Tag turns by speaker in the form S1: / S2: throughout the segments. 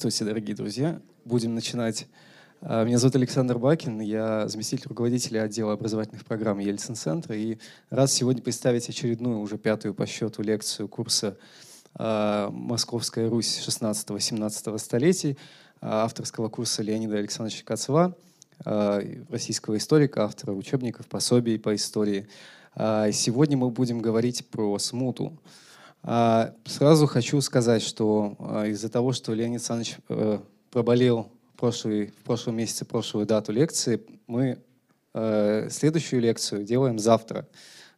S1: Здравствуйте, дорогие друзья. Будем начинать. А, меня зовут Александр Бакин, я заместитель руководителя отдела образовательных программ Ельцин-центра и рад сегодня представить очередную, уже пятую по счету лекцию курса а, «Московская Русь 16-17 столетий» авторского курса Леонида Александровича Кацва, российского историка, автора учебников, пособий по истории. Сегодня мы будем говорить про смуту. А, сразу хочу сказать, что а, из-за того, что Леонид Александрович э, проболел прошлый, в прошлом месяце прошлую дату лекции, мы э, следующую лекцию делаем завтра.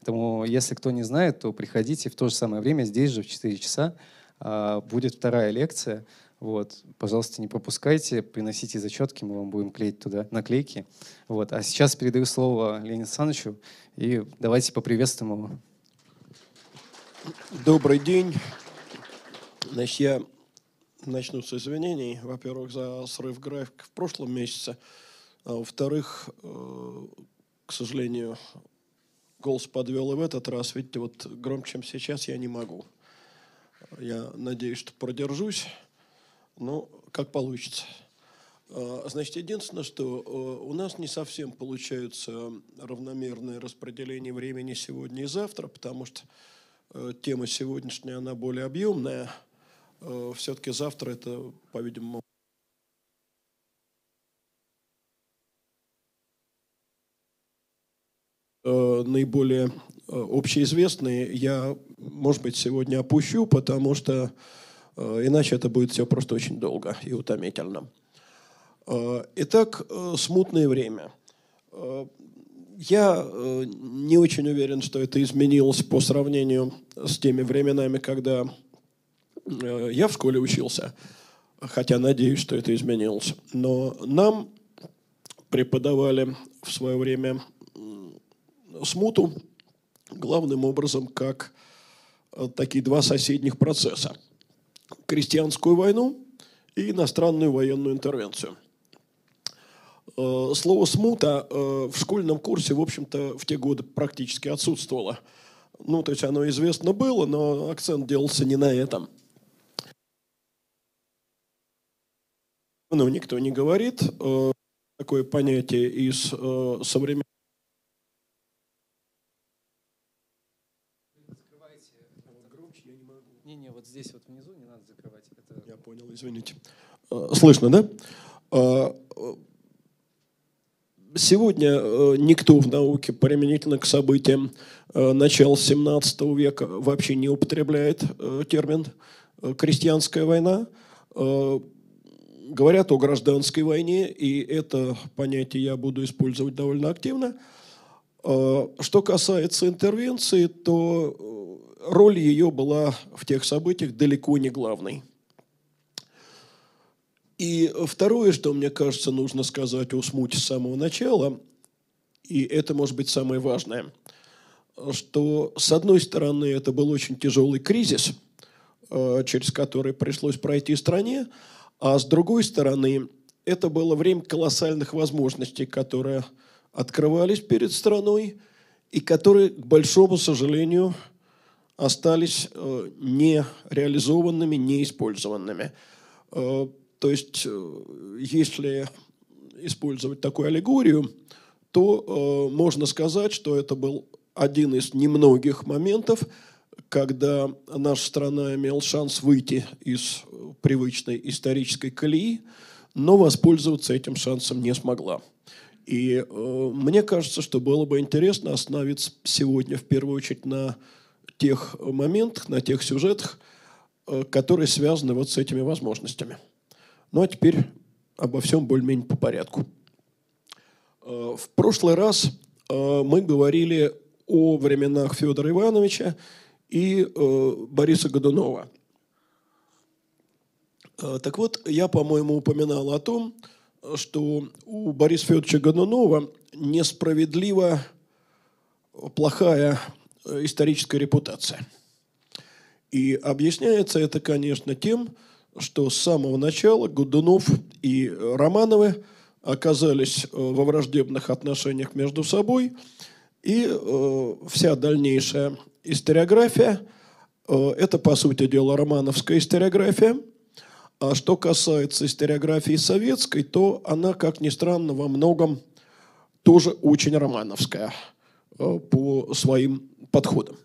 S1: Поэтому, если кто не знает, то приходите в то же самое время, здесь же в 4 часа а, будет вторая лекция. Вот. Пожалуйста, не пропускайте, приносите зачетки, мы вам будем клеить туда наклейки. Вот. А сейчас передаю слово Леониду Александровичу, и давайте поприветствуем его.
S2: Добрый день. Значит, я начну с извинений. Во-первых, за срыв графика в прошлом месяце. А во-вторых, э, к сожалению, голос подвел и в этот раз. Видите, вот громче, чем сейчас, я не могу. Я надеюсь, что продержусь. Ну, как получится. А, значит, единственное, что э, у нас не совсем получается равномерное распределение времени сегодня и завтра, потому что тема сегодняшняя, она более объемная. Э, Все-таки завтра это, по-видимому, э, наиболее общеизвестные я, может быть, сегодня опущу, потому что иначе это будет все просто очень долго и утомительно. Итак, смутное время. Я э, не очень уверен, что это изменилось по сравнению с теми временами, когда э, я в школе учился, хотя надеюсь, что это изменилось. Но нам преподавали в свое время смуту главным образом как э, такие два соседних процесса. Крестьянскую войну и иностранную военную интервенцию – слово «смута» э, в школьном курсе, в общем-то, в те годы практически отсутствовало. Ну, то есть оно известно было, но акцент делался не на этом. Ну, никто не говорит. Э, такое понятие из современного
S1: здесь вот внизу не надо закрывать.
S2: Это... Я понял, извините. Слышно, да? Сегодня э, никто в науке применительно к событиям э, начала 17 века вообще не употребляет э, термин «крестьянская война». Говорят о гражданской войне, и это понятие я буду использовать довольно активно. Что касается интервенции, то роль ее была в тех событиях далеко не главной. И второе, что мне кажется, нужно сказать о смуте с самого начала, и это может быть самое важное, что с одной стороны это был очень тяжелый кризис, э, через который пришлось пройти стране, а с другой стороны это было время колоссальных возможностей, которые открывались перед страной и которые, к большому сожалению, остались э, нереализованными, неиспользованными. Э, то есть, э, если использовать такую аллегорию, то э, можно сказать, что это был один из немногих моментов, когда наша страна имела шанс выйти из привычной исторической колеи, но воспользоваться этим шансом не смогла. И э, мне кажется, что было бы интересно остановиться сегодня в первую очередь на тех моментах, на тех сюжетах, э, которые связаны вот с этими возможностями. Ну а теперь обо всем более-менее по порядку. Э, в прошлый раз э, мы говорили о временах Федора Ивановича и э, Бориса Годунова. Так вот, я, по-моему, упоминал о том, что у Бориса Федоровича Годунова несправедливо плохая историческая репутация. И объясняется это, конечно, тем, что с самого начала Годунов и Романовы оказались э, во враждебных отношениях между собой, и э, вся дальнейшая историография э, – это, по сути дела, романовская историография, А что касается историографии советской, то она, как ни странно, во многом тоже очень романовская э, по своим подходам.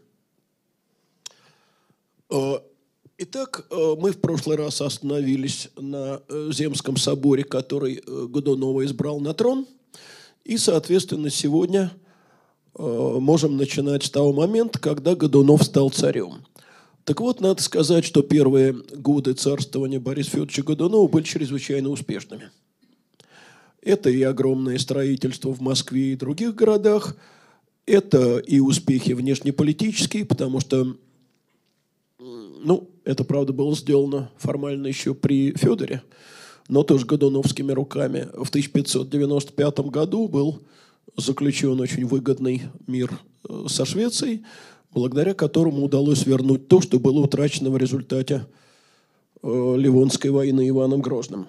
S2: Э, итак, э, мы в прошлый раз остановились на Земском соборе, который Годунова избрал на трон. И, соответственно, сегодня можем начинать с того момента, когда Годунов стал царем. Так вот, надо сказать, что первые годы царствования Бориса Федоровича Годунова были чрезвычайно успешными. Это и огромное строительство в Москве и других городах, это и успехи внешнеполитические, потому что, ну, это, правда, было сделано формально еще при Федоре, но тоже годуновскими руками. В 1595 году был заключен очень выгодный мир э, со Швецией, благодаря которому удалось вернуть то, что было утрачено в результате э, Ливонской войны Иваном Грозным.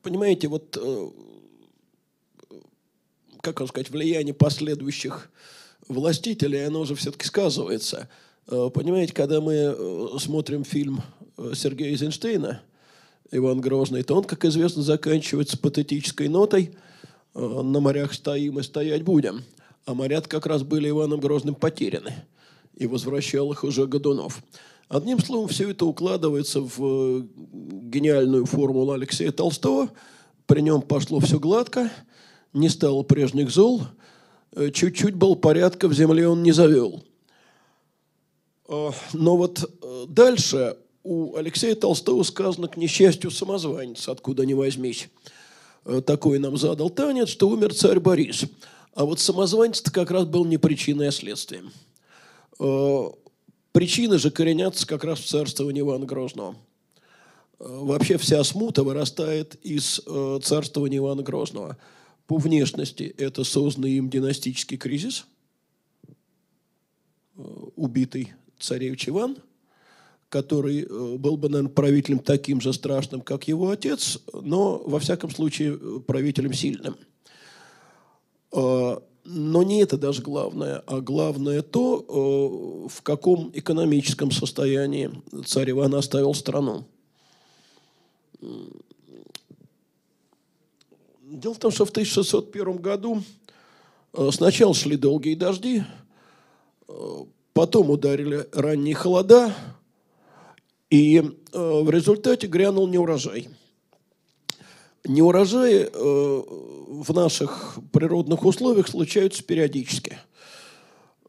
S2: Понимаете, вот, э, как вам сказать, влияние последующих властителей, оно же все-таки сказывается. Э, понимаете, когда мы смотрим фильм Сергея Эйзенштейна «Иван Грозный», то он, как известно, заканчивается патетической нотой «На морях стоим и стоять будем» а морят как раз были Иваном Грозным потеряны, и возвращал их уже Годунов. Одним словом, все это укладывается в э, гениальную формулу Алексея Толстого. При нем пошло все гладко, не стало прежних зол, э, чуть-чуть был порядка в земле он не завел. А, но вот э, дальше у Алексея Толстого сказано «к несчастью самозванец, откуда ни возьмись». Такой нам задал танец, что умер царь Борис – а вот самозванец как раз был не причиной, а следствием. Э, причины же коренятся как раз в царствовании Ивана Грозного. Э, вообще вся смута вырастает из э, царствования Ивана Грозного. По внешности это созданный им династический кризис, убитый царевич Иван, который был бы, наверное, правителем таким же страшным, как его отец, но, во всяком случае, правителем сильным – а, но не это даже главное, а главное то, э, в каком экономическом состоянии царь Иван оставил страну. Дело в том, что в 1601 году э, сначала шли долгие дожди, э, потом ударили ранние холода, и в результате грянул неурожай – Неурожаи э, в наших природных условиях случаются периодически.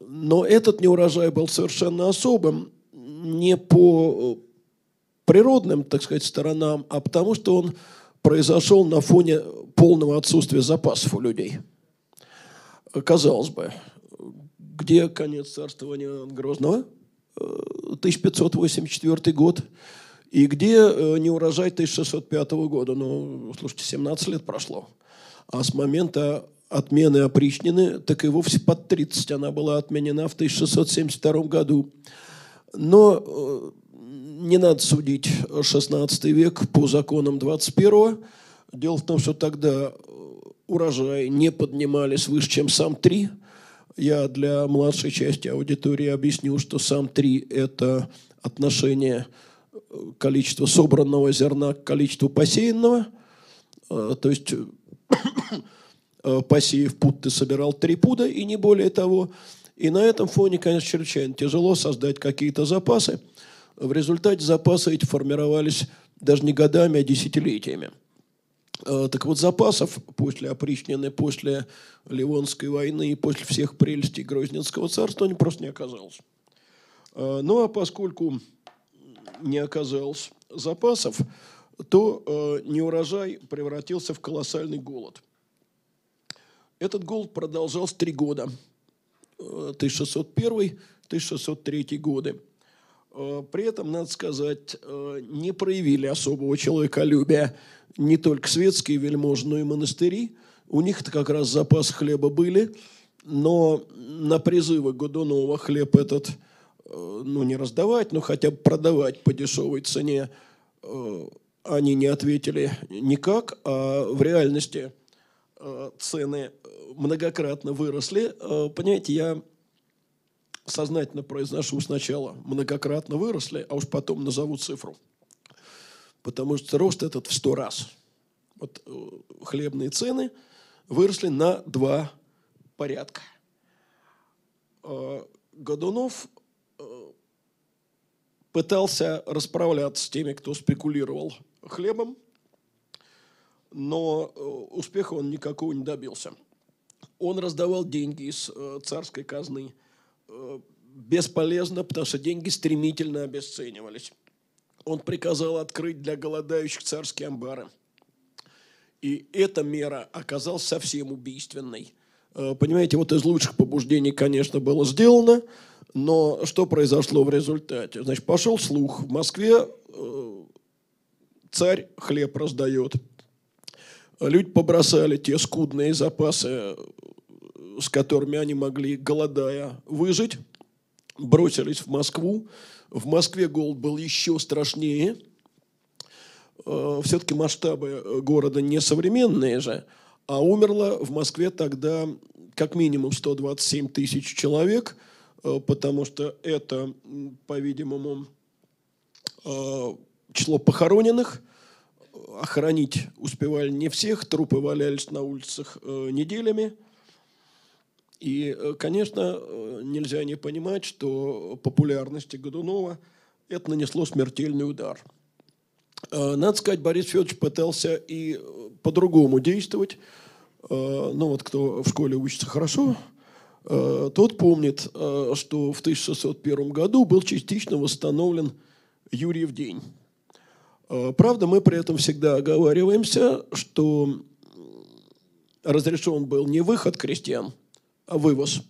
S2: Но этот неурожай был совершенно особым не по природным, так сказать, сторонам, а потому что он произошел на фоне полного отсутствия запасов у людей. Казалось бы, где конец царствования Грозного? 1584 э, год. И где э, не урожай 1605 года? Ну, слушайте, 17 лет прошло. А с момента отмены опричнины, так и вовсе под 30 она была отменена в 1672 году. Но э, не надо судить 16 век по законам 21 Дело в том, что тогда урожай не поднимали свыше, чем сам 3. Я для младшей части аудитории объясню, что сам 3 – это отношение количество собранного зерна к количеству посеянного. А, то есть э, посеяв пуд, ты собирал три пуда и не более того. И на этом фоне, конечно, чрезвычайно тяжело создать какие-то запасы. В результате запасы эти формировались даже не годами, а десятилетиями. А, так вот, запасов после опричнины, после Ливонской войны и после всех прелестей Грозненского царства не просто не оказалось. А, ну, а поскольку не оказалось запасов, то э, неурожай превратился в колоссальный голод. Этот голод продолжался три года. 1601-1603 э, годы. Э, при этом, надо сказать, э, не проявили особого человеколюбия не только светские вельможи, но и монастыри. У них-то как раз запас хлеба были, но на призывы Годунова хлеб этот – Э, ну, не раздавать, но хотя бы продавать по дешевой цене, они не ответили никак, а в реальности цены многократно выросли. Понимаете, я сознательно произношу сначала, многократно выросли, а уж потом назову цифру. Потому что рост этот в сто раз. Вот э, хлебные цены выросли на два порядка. Э, Годунов э, пытался расправляться с теми, кто спекулировал хлебом, но успеха он никакого не добился. Он раздавал деньги из царской казны – бесполезно, потому что деньги стремительно обесценивались. Он приказал открыть для голодающих царские амбары. И эта мера оказалась совсем убийственной. Э, понимаете, вот из лучших побуждений, конечно, было сделано, но что произошло в результате? Значит, пошел слух. В Москве э, царь хлеб раздает. Люди побросали те скудные запасы с которыми они могли, голодая, выжить, бросились в Москву. В Москве голод был еще страшнее. Э, Все-таки масштабы города не современные же, а умерло в Москве тогда как минимум 127 тысяч человек, э, потому что это, по-видимому, э, число похороненных. Охранить успевали не всех, трупы валялись на улицах неделями – и, э, конечно, э, нельзя не понимать, что популярности Годунова это нанесло смертельный удар. Э, надо сказать, Борис Федорович пытался и по-другому действовать. Ну вот кто в школе учится хорошо, тот помнит, что в 1601 году был частично восстановлен Юрьев день. Правда, мы при этом всегда оговариваемся, что разрешен был не выход крестьян – вывоз.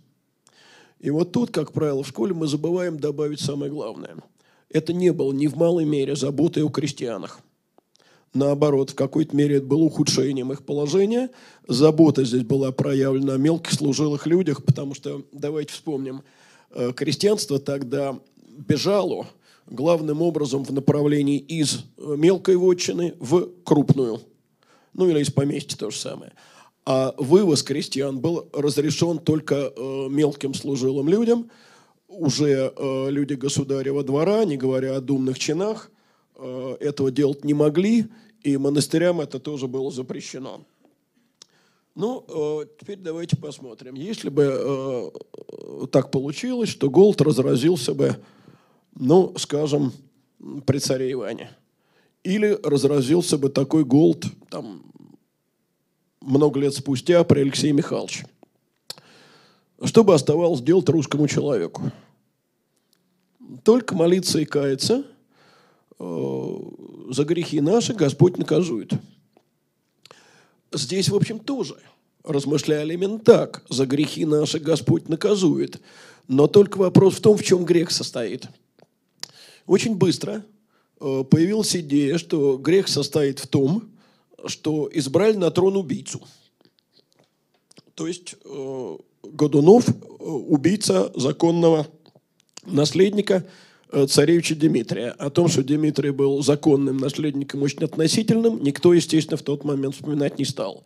S2: И вот тут, как правило, в школе мы забываем добавить самое главное. Это не было ни в малой мере заботой о крестьянах. Наоборот, в какой-то мере это было ухудшением их положения. Забота здесь была проявлена о мелких служилых людях, потому что, давайте вспомним, э, крестьянство тогда бежало главным образом в направлении из э, мелкой вотчины в крупную. Ну или из поместья то же самое а вывоз крестьян был разрешен только э, мелким служилым людям. Уже э, люди государева двора, не говоря о думных чинах, э, этого делать не могли, и монастырям это тоже было запрещено. Ну, теперь давайте посмотрим. Если бы так получилось, что голод разразился бы, ну, скажем, при царе Иване. Или разразился бы такой голод там, много лет спустя при Алексее Михайловиче. Что бы оставалось делать русскому человеку? Только молиться и каяться. Э, за грехи наши Господь наказует. Здесь, в общем, тоже размышляли именно так. За грехи наши Господь наказует. Но только вопрос в том, в чем грех состоит. Очень быстро э, появилась идея, что грех состоит в том, что избрали на трон убийцу. То есть э, Годунов э, убийца законного наследника э, царевича Дмитрия. О том, что Дмитрий был законным наследником очень относительным, никто, естественно, в тот момент вспоминать не стал.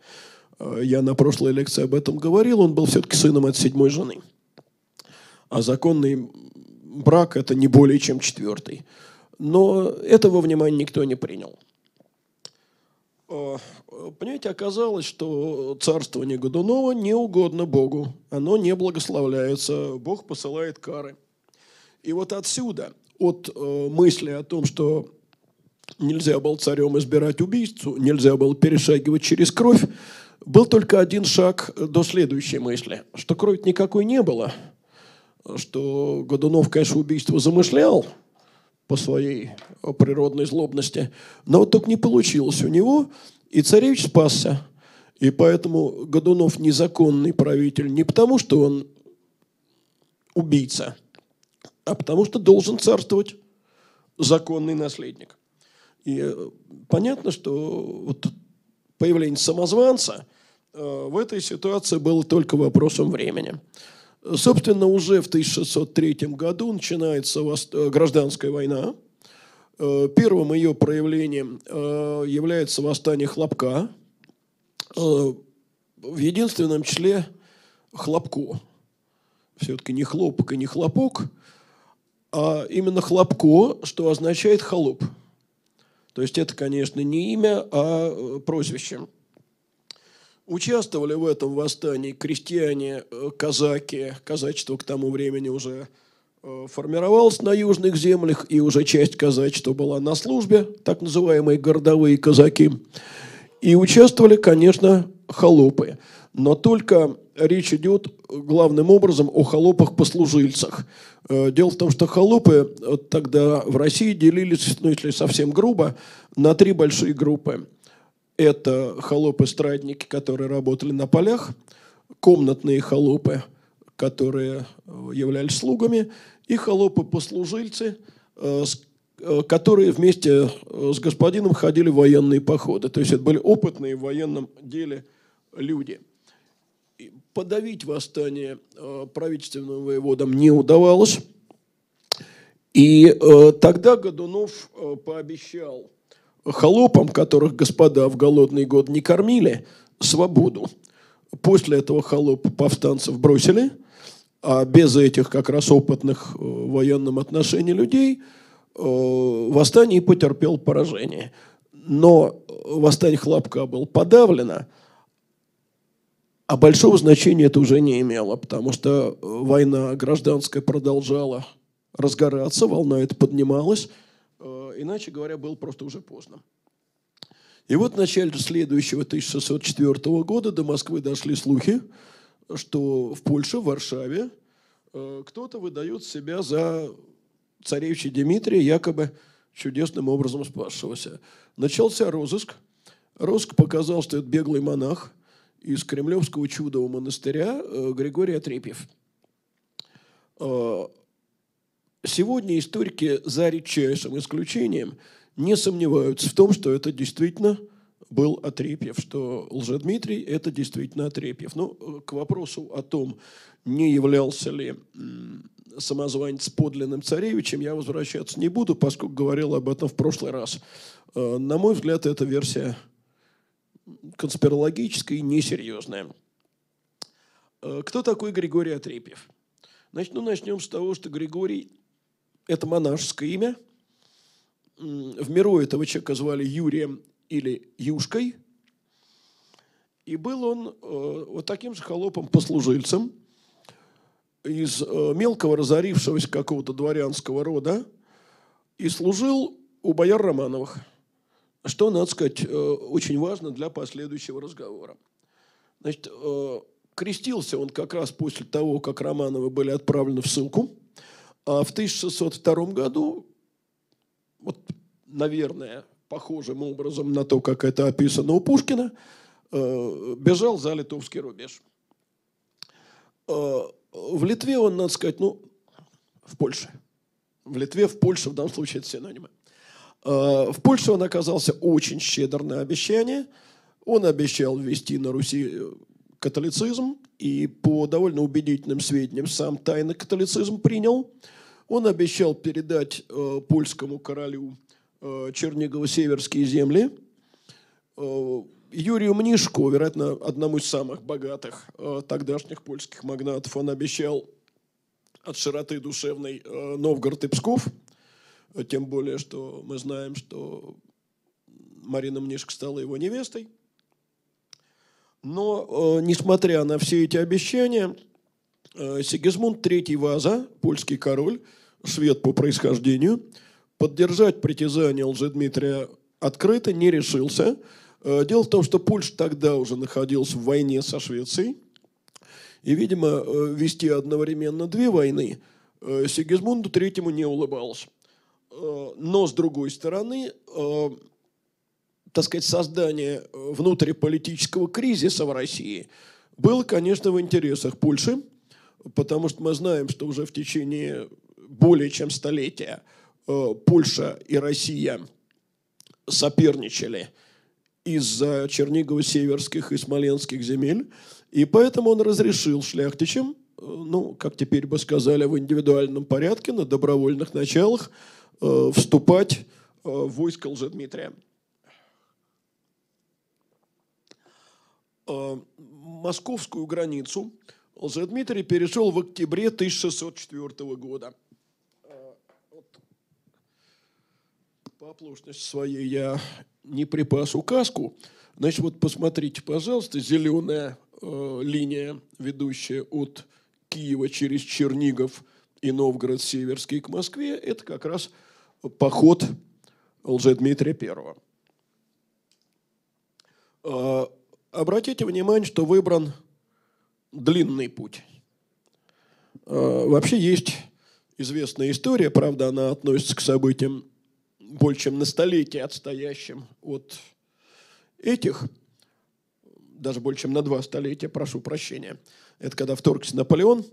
S2: Я на прошлой лекции об этом говорил, он был все-таки сыном от седьмой жены. А законный брак – это не более чем четвертый. Но этого внимания никто не принял. Э, понимаете, оказалось, что царствование Годунова не угодно Богу. Оно не благословляется. Бог посылает кары. И вот отсюда, от э, мысли о том, что нельзя было царем избирать убийцу, нельзя было перешагивать через кровь, был только один шаг до следующей мысли, что крови никакой не было, что Годунов, конечно, убийство замышлял – по своей природной злобности. Но вот только не получилось у него, и царевич спасся. И поэтому Годунов незаконный правитель не потому, что он убийца, а потому что должен царствовать законный наследник. И э, понятно, что вот появление самозванца э, в этой ситуации было только вопросом времени. Собственно, уже в 1603 году начинается э, гражданская война. Э, первым ее проявлением э, является восстание Хлопка. В единственном числе Хлопко. все-таки не хлопок и не хлопок, а именно хлопко, что означает холоп. То есть это, конечно, не имя, а прозвище. Участвовали в этом восстании крестьяне, э, казаки. Казачество к тому времени уже э, формировалось на южных землях, и уже часть казачества была на службе, так называемые городовые казаки. И участвовали, конечно, холопы. Но только речь идет главным образом о холопах-послужильцах. Э, дело в том, что холопы тогда в России делились, ну если совсем грубо, на три большие группы. Это холопы-страдники, которые работали на полях, комнатные холопы, которые э, являлись слугами, и холопы-послужильцы, которые вместе с господином ходили в военные походы. То есть это были опытные в военном деле люди – подавить восстание э, правительственным воеводам не удавалось. И э, тогда Годунов э, пообещал холопам, которых господа в голодный год не кормили, свободу. После этого холоп повстанцев бросили, а без этих как раз опытных в военном отношении людей восстание потерпел поражение. Но восстание Хлопка было подавлено – а большого значения это уже не имело, потому что э, война гражданская продолжала разгораться, волна эта поднималась. Э, иначе говоря, было просто уже поздно. И вот в начале следующего 1604 года до Москвы дошли слухи, что в Польше, в Варшаве, э, кто-то выдает себя за царевича Дмитрия, якобы чудесным образом спасшегося. Начался розыск. Розыск показал, что это беглый монах – из Кремлевского чудового монастыря э, Григорий Отрепьев. Э, сегодня историки за редчайшим исключением не сомневаются в том, что это действительно был Отрепьев, что Лжедмитрий – это действительно Отрепьев. Но ну, к вопросу о том, не являлся ли самозванец подлинным царевичем, я возвращаться не буду, поскольку говорил об этом в прошлый раз. Э, на мой взгляд, эта версия конспирологическое и несерьезное. Э, кто такой Григорий Отрепьев? Значит, ну, начнем с того, что Григорий – это монашеское имя. В миру этого человека звали Юрием или Юшкой. И был он э, вот таким же холопом-послужильцем из э, мелкого разорившегося какого-то дворянского рода и служил у бояр Романовых – что, надо сказать, э, очень важно для последующего разговора. Значит, крестился он как раз после того, как Романовы были отправлены в ссылку. А в 1602 году, вот, наверное, похожим образом на то, как это описано у Пушкина, э, бежал за литовский рубеж. В Литве он, надо сказать, ну, в Польше. В Литве, в Польше, в данном случае это синонимы. Э, в Польше он оказался очень щедр на обещания. Он обещал ввести на Руси э, католицизм, и по довольно убедительным сведениям сам тайный католицизм принял. Он обещал передать э, польскому королю э, Чернигово-Северские земли. Э, Юрию Мнишку, вероятно, одному из самых богатых э, тогдашних польских магнатов, он обещал от широты душевной э, Новгород и Псков – тем более, что мы знаем, что Марина Мнишка стала его невестой. Но, э, несмотря на все эти обещания, э, Сигизмунд III Ваза, польский король, швед по происхождению, поддержать притязание Лжедмитрия открыто не решился. Э, дело в том, что Польша тогда уже находилась в войне со Швецией. И, видимо, вести одновременно две войны Сигизмунду Третьему не улыбалось. Но с другой стороны, так сказать, создание внутриполитического кризиса в России было, конечно, в интересах Польши, потому что мы знаем, что уже в течение более чем столетия э, Польша и Россия соперничали из-за Чернигово-Северских и Смоленских земель, и поэтому он разрешил шляхтичам, ну, как теперь бы сказали, в индивидуальном порядке, на добровольных началах, Э, вступать э, в войско Лжедмитрия. Э, московскую границу Лжедмитрий перешел в октябре 1604 года. По оплошности своей я не припас указку. Значит, вот посмотрите, пожалуйста, зеленая э, линия, ведущая от Киева через Чернигов и Новгород-Северский к Москве, это как раз поход Лжедмитрия. Э, обратите внимание, что выбран длинный путь. Э, вообще есть известная история, правда, она относится к событиям больше чем на столетие отстоящим от этих, даже больше, чем на два столетия, прошу прощения. Это когда вторгся Наполеон,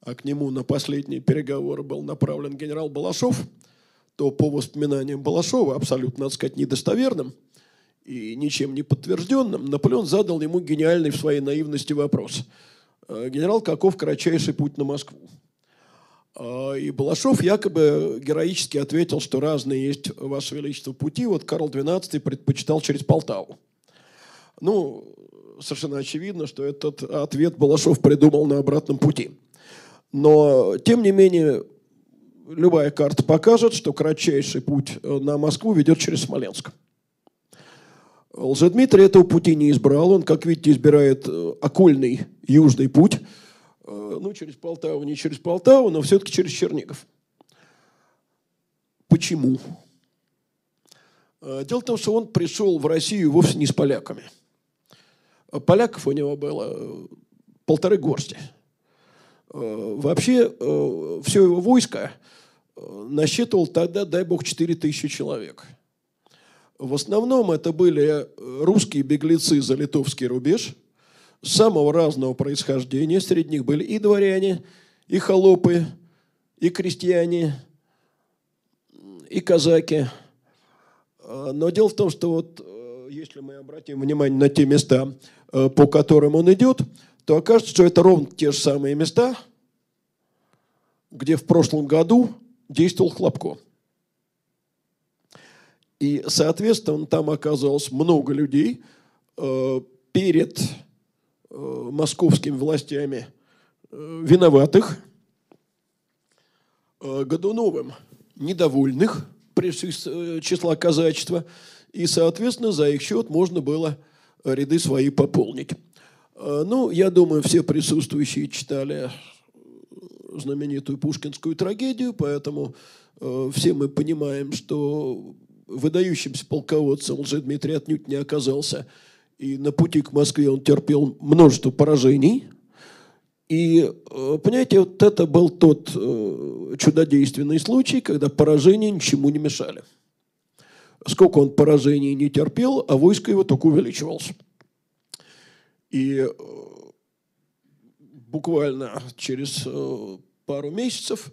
S2: а к нему на последние переговоры был направлен генерал Балашов, то по воспоминаниям Балашова, абсолютно, надо сказать, недостоверным и ничем не подтвержденным, Наполеон задал ему гениальный в своей наивности вопрос. «Э, генерал, каков кратчайший путь на Москву? А, и Балашов якобы героически ответил, что разные есть, Ваше Величество, пути. Вот Карл XII предпочитал через Полтаву. Ну, совершенно очевидно, что этот ответ Балашов придумал на обратном пути. Но, тем не менее, любая карта покажет, что кратчайший путь э, на Москву ведет через Смоленск. Лжедмитрий этого пути не избрал. Он, как видите, избирает э, окольный южный путь – Э, ну, через Полтаву, не через Полтаву, но все-таки через Чернигов. Почему? Э, дело в том, что он пришел в Россию вовсе не с поляками. Поляков у него было полторы горсти. Вообще, все его войско насчитывал тогда, дай бог, 4 тысячи человек. В основном это были русские беглецы за литовский рубеж – самого разного происхождения. Среди них были и дворяне, и холопы, и крестьяне, и казаки. А, но дело в том, что вот э, если мы обратим внимание на те места, э, по которым он идет, то окажется, что это ровно те же самые места, где в прошлом году действовал Хлопко. И, соответственно, там оказалось много людей э, перед Э, московскими властями э, виноватых, Годуновым недовольных числа казачества, и, соответственно, за их счет можно было ряды свои пополнить. Ну, я думаю, все присутствующие читали знаменитую пушкинскую трагедию, поэтому все мы понимаем, что выдающимся полководцем Лжедмитрий отнюдь не оказался – и на пути к Москве он терпел множество поражений. И, э, понимаете, вот это был тот э, чудодейственный случай, когда поражения ничему не мешали. Сколько он поражений не терпел, а войско его только увеличивалось. И э, буквально через пару месяцев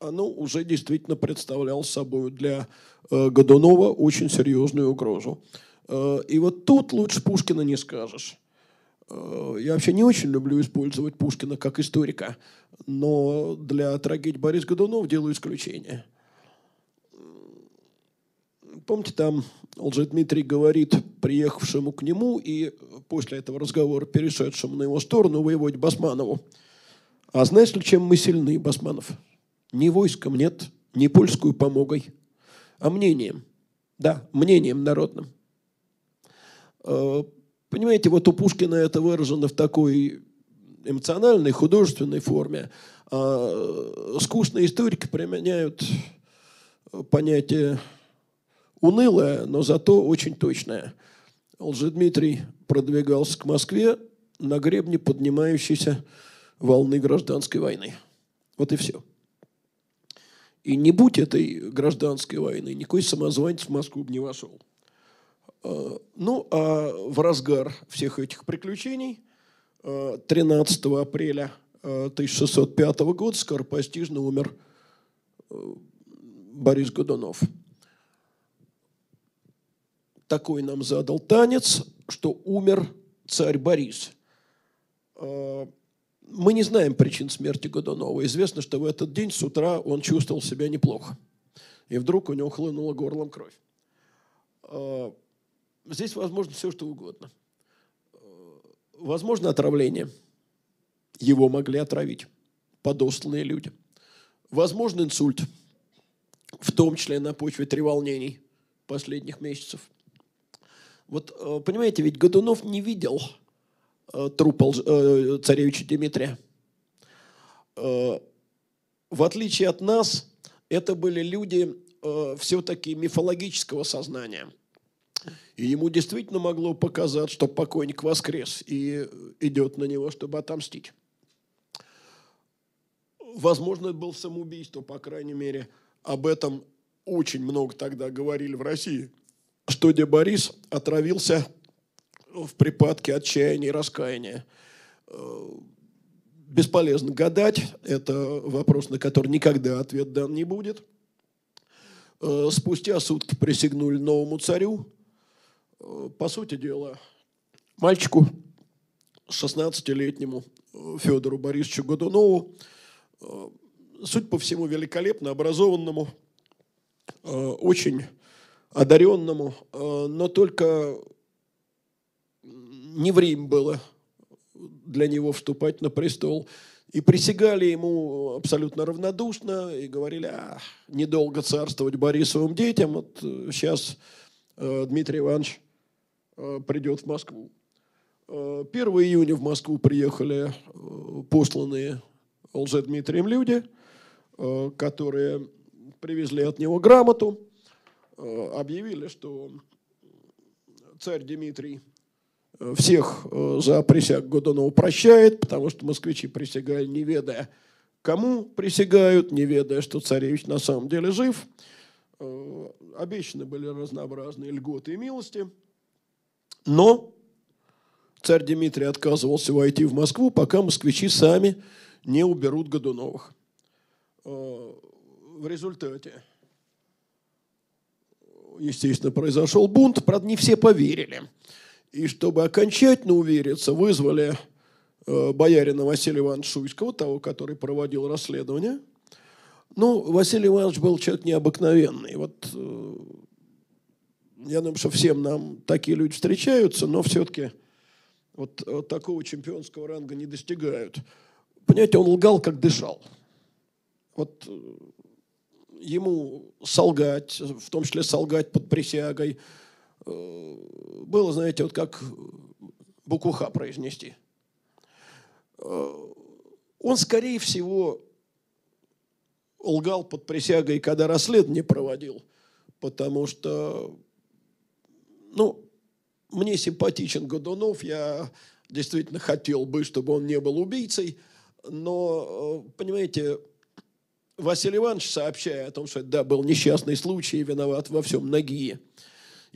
S2: оно уже действительно представляло собой для Годунова очень серьезную угрозу. Э, и вот тут лучше Пушкина не скажешь. Э, я вообще не очень люблю использовать Пушкина как историка, но для трагедии Борис Годунов делаю исключение. Помните, там Лжедмитрий говорит приехавшему к нему и после этого разговора перешедшему на его сторону воеводе Басманову. А знаешь ли, чем мы сильны, Басманов? Ни войском нет, ни польскую помогой, а мнением. Да, мнением народным. Э, понимаете, вот у Пушкина это выражено в такой эмоциональной, художественной форме. А скучные историки применяют понятие унылое, но зато очень точное. Лжедмитрий продвигался к Москве на гребне поднимающейся волны гражданской войны. Вот и все. И не будь этой гражданской войны, никакой самозванец в Москву бы не вошел. Э, ну, а в разгар всех этих приключений 13 э, апреля 1605 э, года скоропостижно умер Борис Годунов. Такой нам задал танец, что умер царь Борис. Мы не знаем причин смерти Годунова. Известно, что в этот день с утра он чувствовал себя неплохо. И вдруг у него хлынула горлом кровь. Здесь возможно все, что угодно. Возможно отравление. его могли отравить подосланные люди. Возможно инсульт, в том числе на почве треволнений последних месяцев. Вот, э, понимаете, ведь Годунов не видел э, труп э, царевича Дмитрия. В отличие от нас, это были люди все-таки мифологического сознания. И ему действительно могло показаться, что покойник воскрес и идет на него, чтобы отомстить. Возможно, это было самоубийство, по крайней мере. Об этом очень много тогда говорили в России, что де Борис отравился в припадке отчаяния и раскаяния. Э, бесполезно гадать, это вопрос, на который никогда ответ дан не будет. Э, спустя сутки присягнули новому царю. Э, по сути дела, мальчику 16-летнему Федору Борисовичу Годунову суть по всему, великолепно образованному, очень одаренному, но только не время было для него вступать на престол. И присягали ему абсолютно равнодушно и говорили, а, недолго царствовать Борисовым детям, вот сейчас Дмитрий Иванович придет в Москву. 1 июня в Москву приехали посланные Лжедмитрием люди, э, которые привезли от него грамоту, э, объявили, что царь Дмитрий э, всех за присяг Годунова прощает, потому что москвичи присягали, не ведая, кому присягают, не ведая, что царевич на самом деле жив. Обещаны были разнообразные льготы и милости. Но царь Дмитрий отказывался войти в Москву, пока москвичи сами не уберут Годуновых. Э, в результате, естественно, произошел бунт, правда, не все поверили. И чтобы окончательно увериться, вызвали э, боярина Василия Ивановича Шуйского, того, который проводил расследование. Ну, Василий Иванович был человек необыкновенный. Вот э, я думаю, что всем нам такие люди встречаются, но все-таки вот, вот такого чемпионского ранга не достигают. Понимаете, он лгал, как дышал. Вот э, ему солгать, в том числе солгать под присягой, э, было, знаете, вот как букву «Х» произнести. Э, он, скорее всего, лгал под присягой, когда расследование проводил, потому что, ну, мне симпатичен Годунов, я действительно хотел бы, чтобы он не был убийцей – но, э, понимаете, Василий Иванович, сообщая о том, что это да, был несчастный случай, виноват во всем ноги,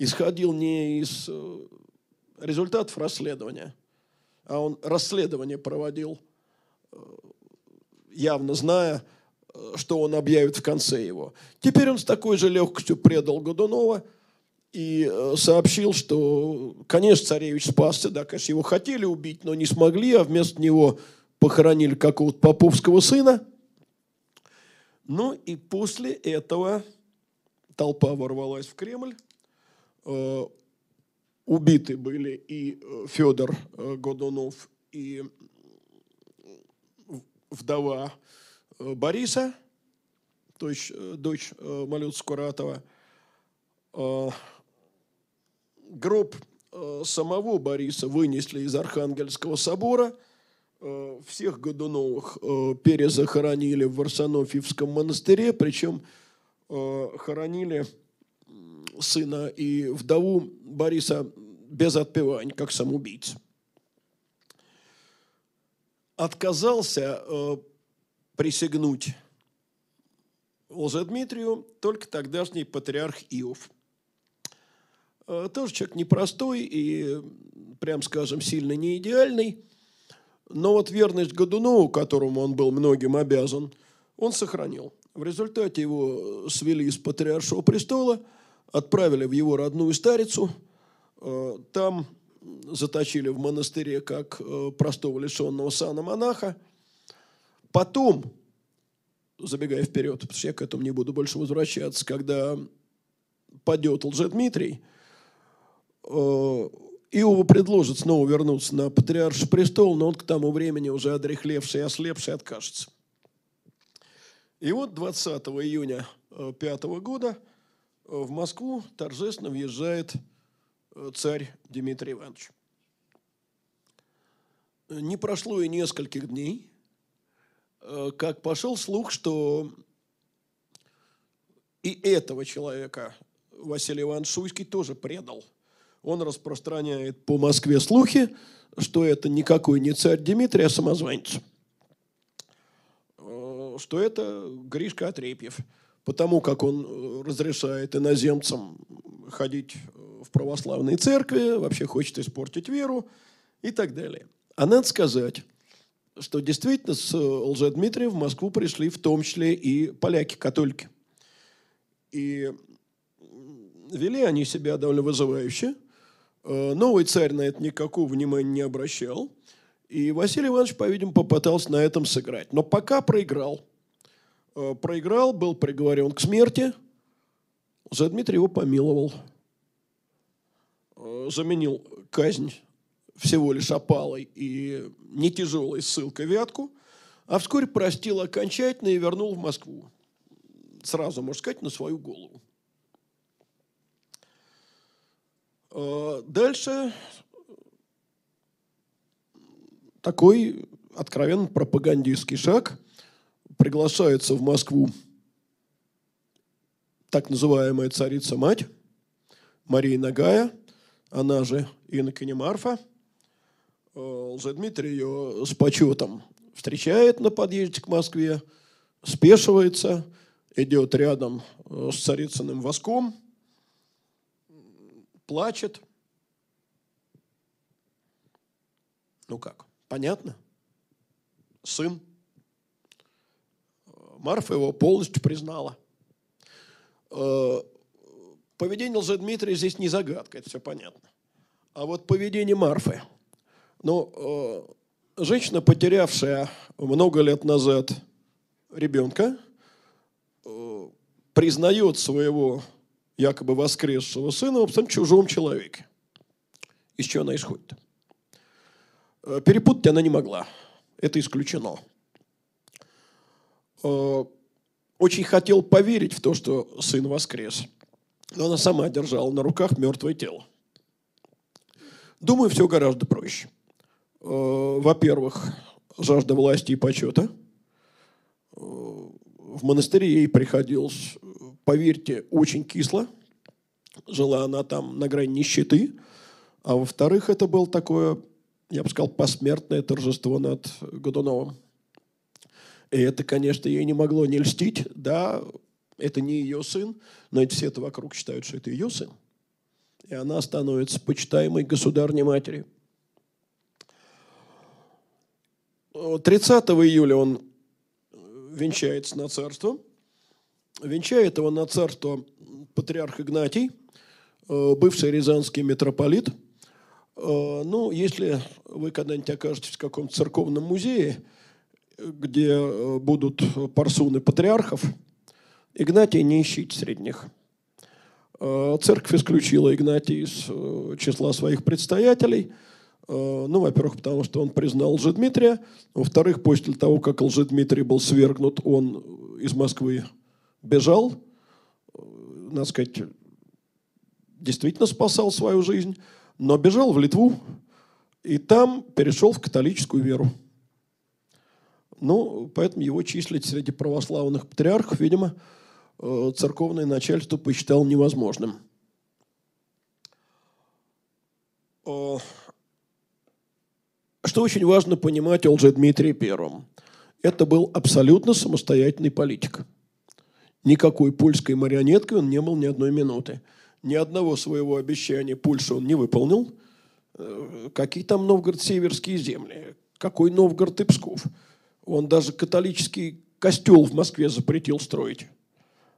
S2: исходил не из э, результатов расследования, а он расследование проводил, э, явно зная, что он объявит в конце его. Теперь он с такой же легкостью предал Годунова и сообщил, что, конечно, царевич спасся, да, конечно, его хотели убить, но не смогли, а вместо него похоронили какого-то поповского сына. Ну и после этого толпа ворвалась в Кремль. Э, убиты были и э, Федор э, Годунов, и вдова Бориса, то есть дочь Малюта Скуратова. Гроб самого Бориса вынесли из Архангельского собора – всех Годуновых перезахоронили в Варсонофьевском монастыре, причем хоронили сына и вдову Бориса без отпевания, как самоубийц. Отказался присягнуть Лжедмитрию только тогдашний патриарх Иов. Тоже человек непростой и, прям скажем, сильно не идеальный – но вот верность Годунову, которому он был многим обязан, он сохранил. В результате его свели с патриаршего престола, отправили в его родную старицу, э, там заточили в монастыре как э, простого лишенного сана монаха. Потом, забегая вперед, потому что я к этому не буду больше возвращаться, когда падет Лжедмитрий, э, Иова предложит снова вернуться на патриарший престол, но он к тому времени уже одрехлевший и ослепший откажется. И вот 20 июня 5 года в Москву торжественно въезжает царь Дмитрий Иванович. Не прошло и нескольких дней, как пошел слух, что и этого человека Василий Иванович Шуйский тоже предал. Он распространяет по Москве слухи, что это никакой не царь Дмитрий, а самозванец. Что это Гришка Отрепьев. Потому как он разрешает иноземцам ходить в православные церкви, вообще хочет испортить веру и так далее. А надо сказать, что действительно с Лжедмитрием в Москву пришли в том числе и поляки-католики – и вели они себя довольно вызывающе. Э, новый царь на это никакого внимания не обращал. И Василий Иванович, по-видимому, попытался на этом сыграть. Но пока проиграл. Э, проиграл, был приговорен к смерти. За Дмитрий его помиловал. Э, заменил казнь всего лишь опалой и не тяжелой ссылкой вятку. А вскоре простил окончательно и вернул в Москву сразу, можно сказать, на свою голову. А, дальше такой откровенно пропагандистский шаг. Приглашается в Москву так называемая царица-мать Мария Нагая, она же инокиня Марфа. А, Лжедмитрий ее с почетом встречает на подъезде к Москве, спешивается – идет рядом э, с царицыным воском, плачет. Ну как, понятно? Сын. Марфа его полностью признала. Э, поведение Лжедмитрия здесь не загадка, это все понятно. А вот поведение Марфы. Ну, э, женщина, потерявшая много лет назад ребенка – признает своего якобы воскресшего сына в абсолютно чужом человеке. Из чего она исходит? Э, перепутать она не могла. Это исключено. Э, очень хотел поверить в то, что сын воскрес. Но она сама держала на руках мертвое тело. Думаю, все гораздо проще. Э, во-первых, жажда власти и почета – в монастыре ей приходилось, поверьте, очень кисло. Жила она там на грани нищеты. А во-вторых, это было такое, я бы сказал, посмертное торжество над Годуновым. И это, конечно, ей не могло не льстить. Да, это не ее сын, но ведь все это вокруг считают, что это ее сын. И она становится почитаемой государней матери. 30 июля он венчается на царство. Венчает его на царство патриарх Игнатий, э, бывший рязанский митрополит. Э, ну, если вы когда-нибудь окажетесь в каком-то церковном музее, где э, будут парсуны патриархов, Игнатий не ищите среди них. Церковь исключила Игнатия из числа своих предстоятелей – Э, ну, во-первых, потому что он признал Лжедмитрия. Во-вторых, после того, как Лжедмитрий был свергнут, он из Москвы бежал. Э, надо сказать, действительно спасал свою жизнь. Но бежал в Литву и там перешел в католическую веру. Ну, поэтому его числить среди православных патриархов, видимо, э, церковное начальство посчитало невозможным. Что очень важно понимать о Лжедмитрии Первом. Это был абсолютно самостоятельный политик. Никакой польской марионеткой он не был ни одной минуты. Ни одного своего обещания Польши он не выполнил. Э, какие там Новгород-Северские земли? Какой Новгород и Псков? Он даже католический костел в Москве запретил строить.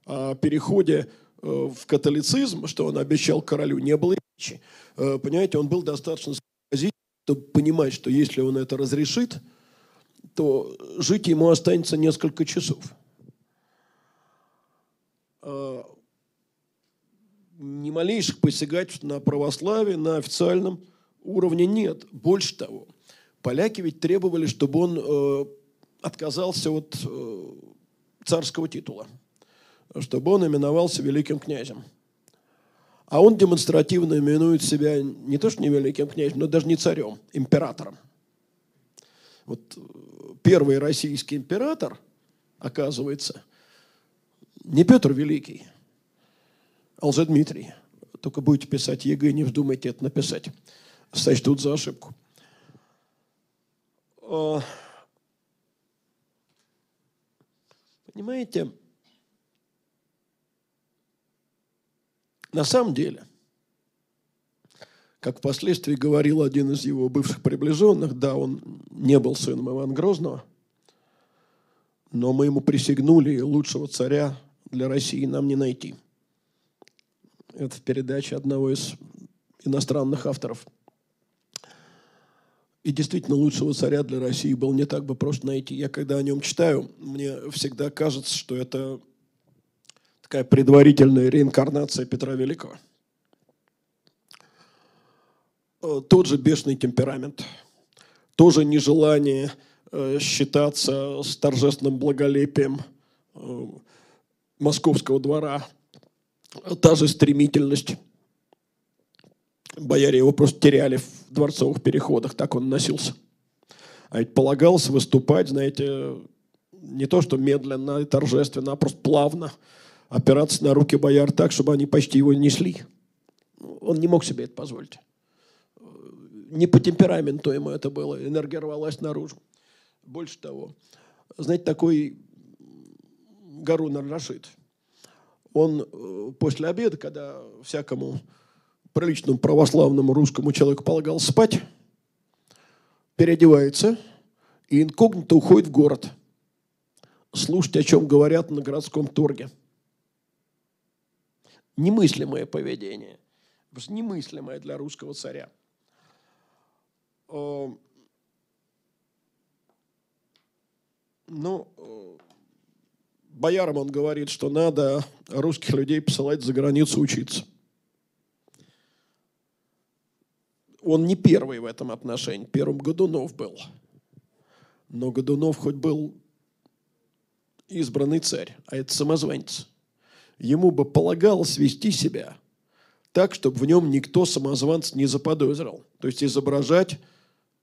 S2: О переходе э, в католицизм, что он обещал королю, не было речи. Э, понимаете, он был достаточно чтобы понимать, что если он это разрешит, то жить ему останется несколько часов. А, ни малейших посягательств на православие, на официальном уровня нет. Больше того, поляки ведь требовали, чтобы он э, отказался от э, царского титула, чтобы он именовался великим князем. А он демонстративно именует себя не то что не великим князем, но даже не царем, императором. Вот э, первый российский император, оказывается, не Петр Великий, а Лжедмитрий. Только будете писать ЕГЭ, не вздумайте это написать. Сочтут за ошибку. А, понимаете, на самом деле, как впоследствии говорил один из его бывших приближенных, да, он не был сыном Ивана Грозного, но мы ему присягнули, и лучшего царя для России нам не найти. Это в передаче одного из иностранных авторов. И действительно, лучшего царя для России был не так бы просто найти. Я когда о нем читаю, мне всегда кажется, что это такая предварительная реинкарнация Петра Великого. Э, тот же бешеный темперамент, тоже нежелание э, считаться с торжественным благолепием э, московского двора – та же стремительность. Бояре его просто теряли в дворцовых переходах, так он носился. А ведь полагалось выступать, знаете, не то что медленно и торжественно, а просто плавно опираться на руки бояр так, чтобы они почти его несли. Он не мог себе это позволить. Не по темпераменту ему это было, энергия рвалась наружу. Больше того, знаете, такой Гарун Рашид – он э, после обеда, когда всякому приличному православному русскому человеку полагал спать, переодевается и инкогнито уходит в город слушать, о чем говорят на городском торге. Немыслимое поведение. Немыслимое для русского царя. Э, ну, э, боярам он говорит, что надо русских людей посылать за границу учиться. Он не первый в этом отношении. Первым Годунов был. Но Годунов хоть был избранный царь, а это самозванец. Ему бы полагалось вести себя так, чтобы в нем никто самозванца не заподозрил. То есть изображать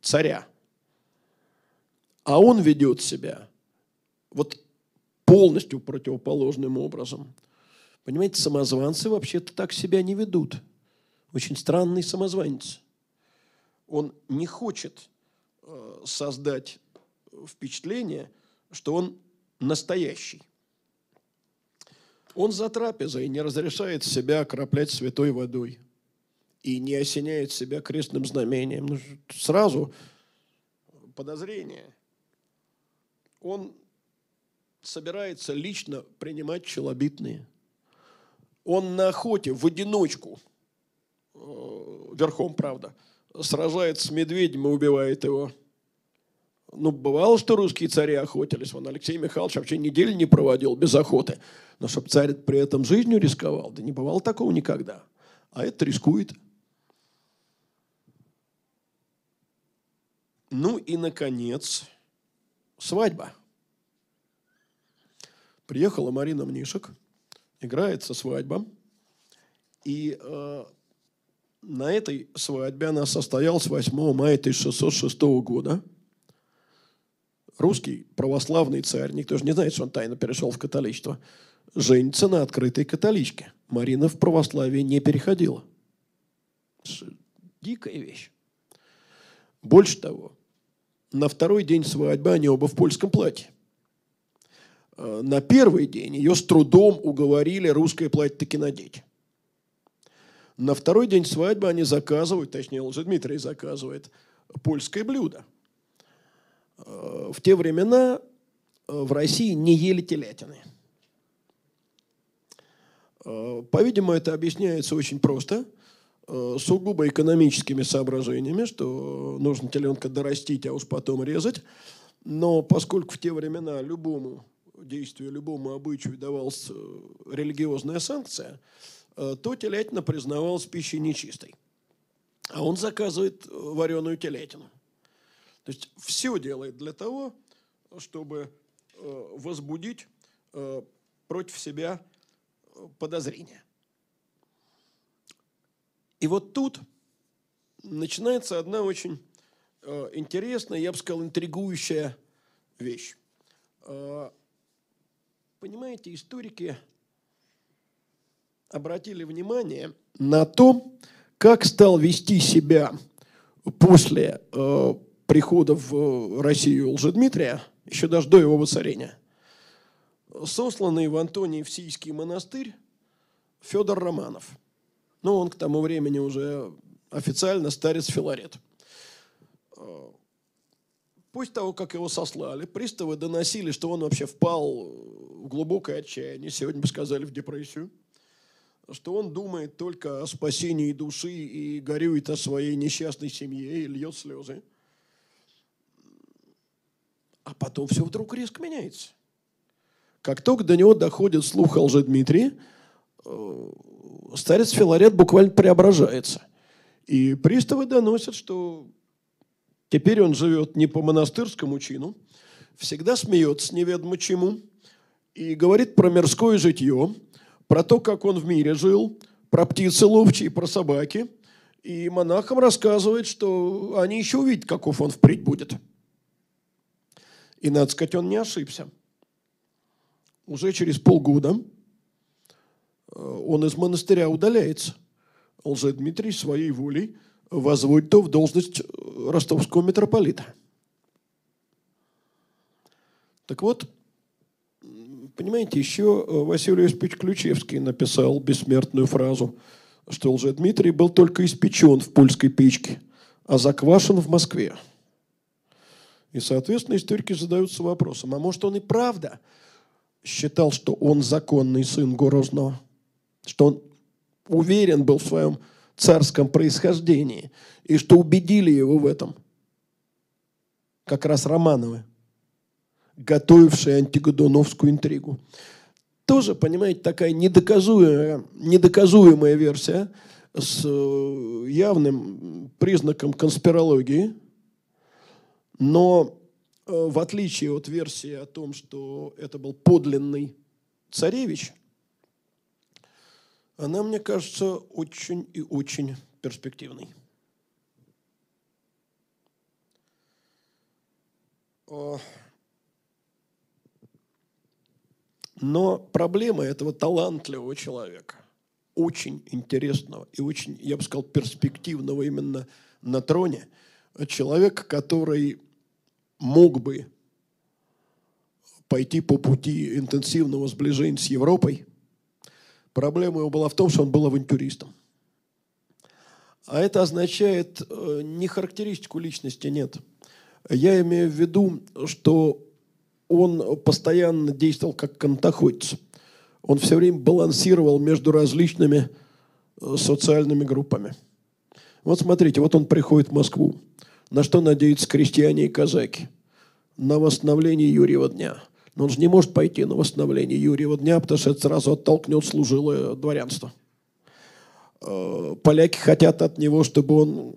S2: царя. А он ведет себя вот полностью противоположным образом. Понимаете, самозванцы вообще-то так себя не ведут. Очень странный самозванец. Он не хочет э, создать впечатление, что он настоящий. Он за трапезой не разрешает себя окроплять святой водой и не осеняет себя крестным знамением. Ну, сразу подозрение. Он собирается лично принимать челобитные. Он на охоте в одиночку, э, верхом, правда, сражается с медведем и убивает его. Ну, бывало, что русские цари охотились. Вон Алексей Михайлович вообще недели не проводил без охоты. Но чтобы царь при этом жизнью рисковал, да не бывало такого никогда. А это рискует. Ну и, наконец, свадьба. Приехала Марина Мнишек, играется свадьба. И э, на этой свадьбе она состоялась 8 мая 1606 года. Русский православный царь, никто же не знает, что он тайно перешел в католичество, женится на открытой католичке. Марина в православие не переходила. Дикая вещь. Больше того, на второй день свадьбы они оба в польском платье. Э, на первый день ее с трудом уговорили русское платье таки надеть. На второй день свадьбы они заказывают, точнее, Дмитрий заказывает, польское блюдо. Э, в те времена э, в России не ели телятины. По-видимому, это объясняется очень просто, сугубо экономическими соображениями, что нужно теленка дорастить, а уж потом резать. Но поскольку в те времена любому действию любому обычаю давалась э, религиозная санкция, э, то телятина признавалась пищей нечистой. а он заказывает вареную телятину. То есть все делает для того, чтобы э, возбудить э, против себя подозрения. И вот тут начинается одна очень э, интересная, я бы сказал, интригующая вещь. Э, понимаете, историки обратили внимание на то, как стал вести себя после э, прихода в Россию Лжедмитрия, еще даже до его воцарения, сосланный в Антониевсийский монастырь Федор Романов. Ну, он к тому времени уже официально старец Филарет. После того, как его сослали, приставы доносили, что он вообще впал в глубокое отчаяние, сегодня бы сказали в депрессию, что он думает только о спасении души и горюет о своей несчастной семье и льет слезы. А потом все вдруг резко меняется. Как только до него доходит слух о Лжедмитрии, э, старец Филарет буквально преображается. И приставы доносят, что теперь он живет не по монастырскому чину, всегда смеется неведомо чему и говорит про мирское житье, про то, как он в мире жил, про птицы ловчие, про собаки. И монахам рассказывает, что они еще увидят, каков он впредь будет. И, надо сказать, он не ошибся. Уже через полгода э, он из монастыря удаляется. Лжедмитрий своей волей возводит его в должность э, ростовского митрополита. Так вот, понимаете, еще э, Василий Осипович Ключевский написал бессмертную фразу, что Лжедмитрий был только испечен в польской печке, а заквашен в Москве. И, соответственно, историки задаются вопросом, а может он и правда считал, что он законный сын Грозного, что он уверен был в своем царском происхождении, и что убедили его в этом? Как раз Романовы, готовившие антигодуновскую интригу. Тоже, понимаете, такая недоказуемая, недоказуемая версия с э, явным признаком конспирологии – но э, в отличие от версии о том, что это был подлинный царевич, она, мне кажется, очень и очень перспективной. Но проблема этого талантливого человека, очень интересного и очень, я бы сказал, перспективного именно на троне, человека, который мог бы пойти по пути интенсивного сближения с Европой, проблема его была в том, что он был авантюристом. А это означает э, не характеристику личности, нет. Я имею в виду, что он постоянно действовал как канатоходец. Он все время балансировал между различными э, социальными группами. Вот смотрите, вот он приходит в Москву. На что надеются крестьяне и казаки? На восстановление Юрьева дня. Но он же не может пойти на восстановление Юрьева дня, потому что это сразу оттолкнет служилое дворянство. Э, поляки хотят от него, чтобы он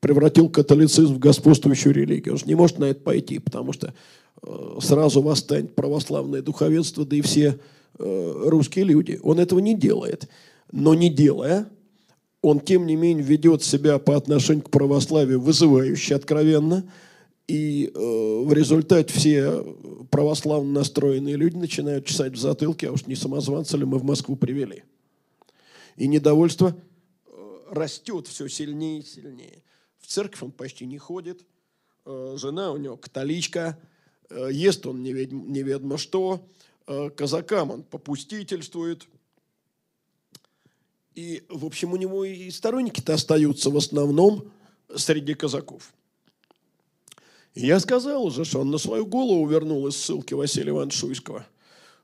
S2: превратил католицизм в господствующую религию. Он же не может на это пойти, потому что э, сразу восстанет православное духовенство, да и все э, русские люди. Он этого не делает. Но не делая, он, тем не менее, ведет себя по отношению к православию вызывающе откровенно, и э, в результате все православно настроенные люди начинают чесать в затылке, а уж не самозванца ли мы в Москву привели. И недовольство э, растет все сильнее и сильнее. Церковь он почти не ходит, э, жена у него католичка, э, ест он неведомо, что, э, казакам он попустительствует – и, в общем, у него и сторонники-то остаются в основном среди казаков. Я сказал уже, что он на свою голову вернул из ссылки Василия Ивановича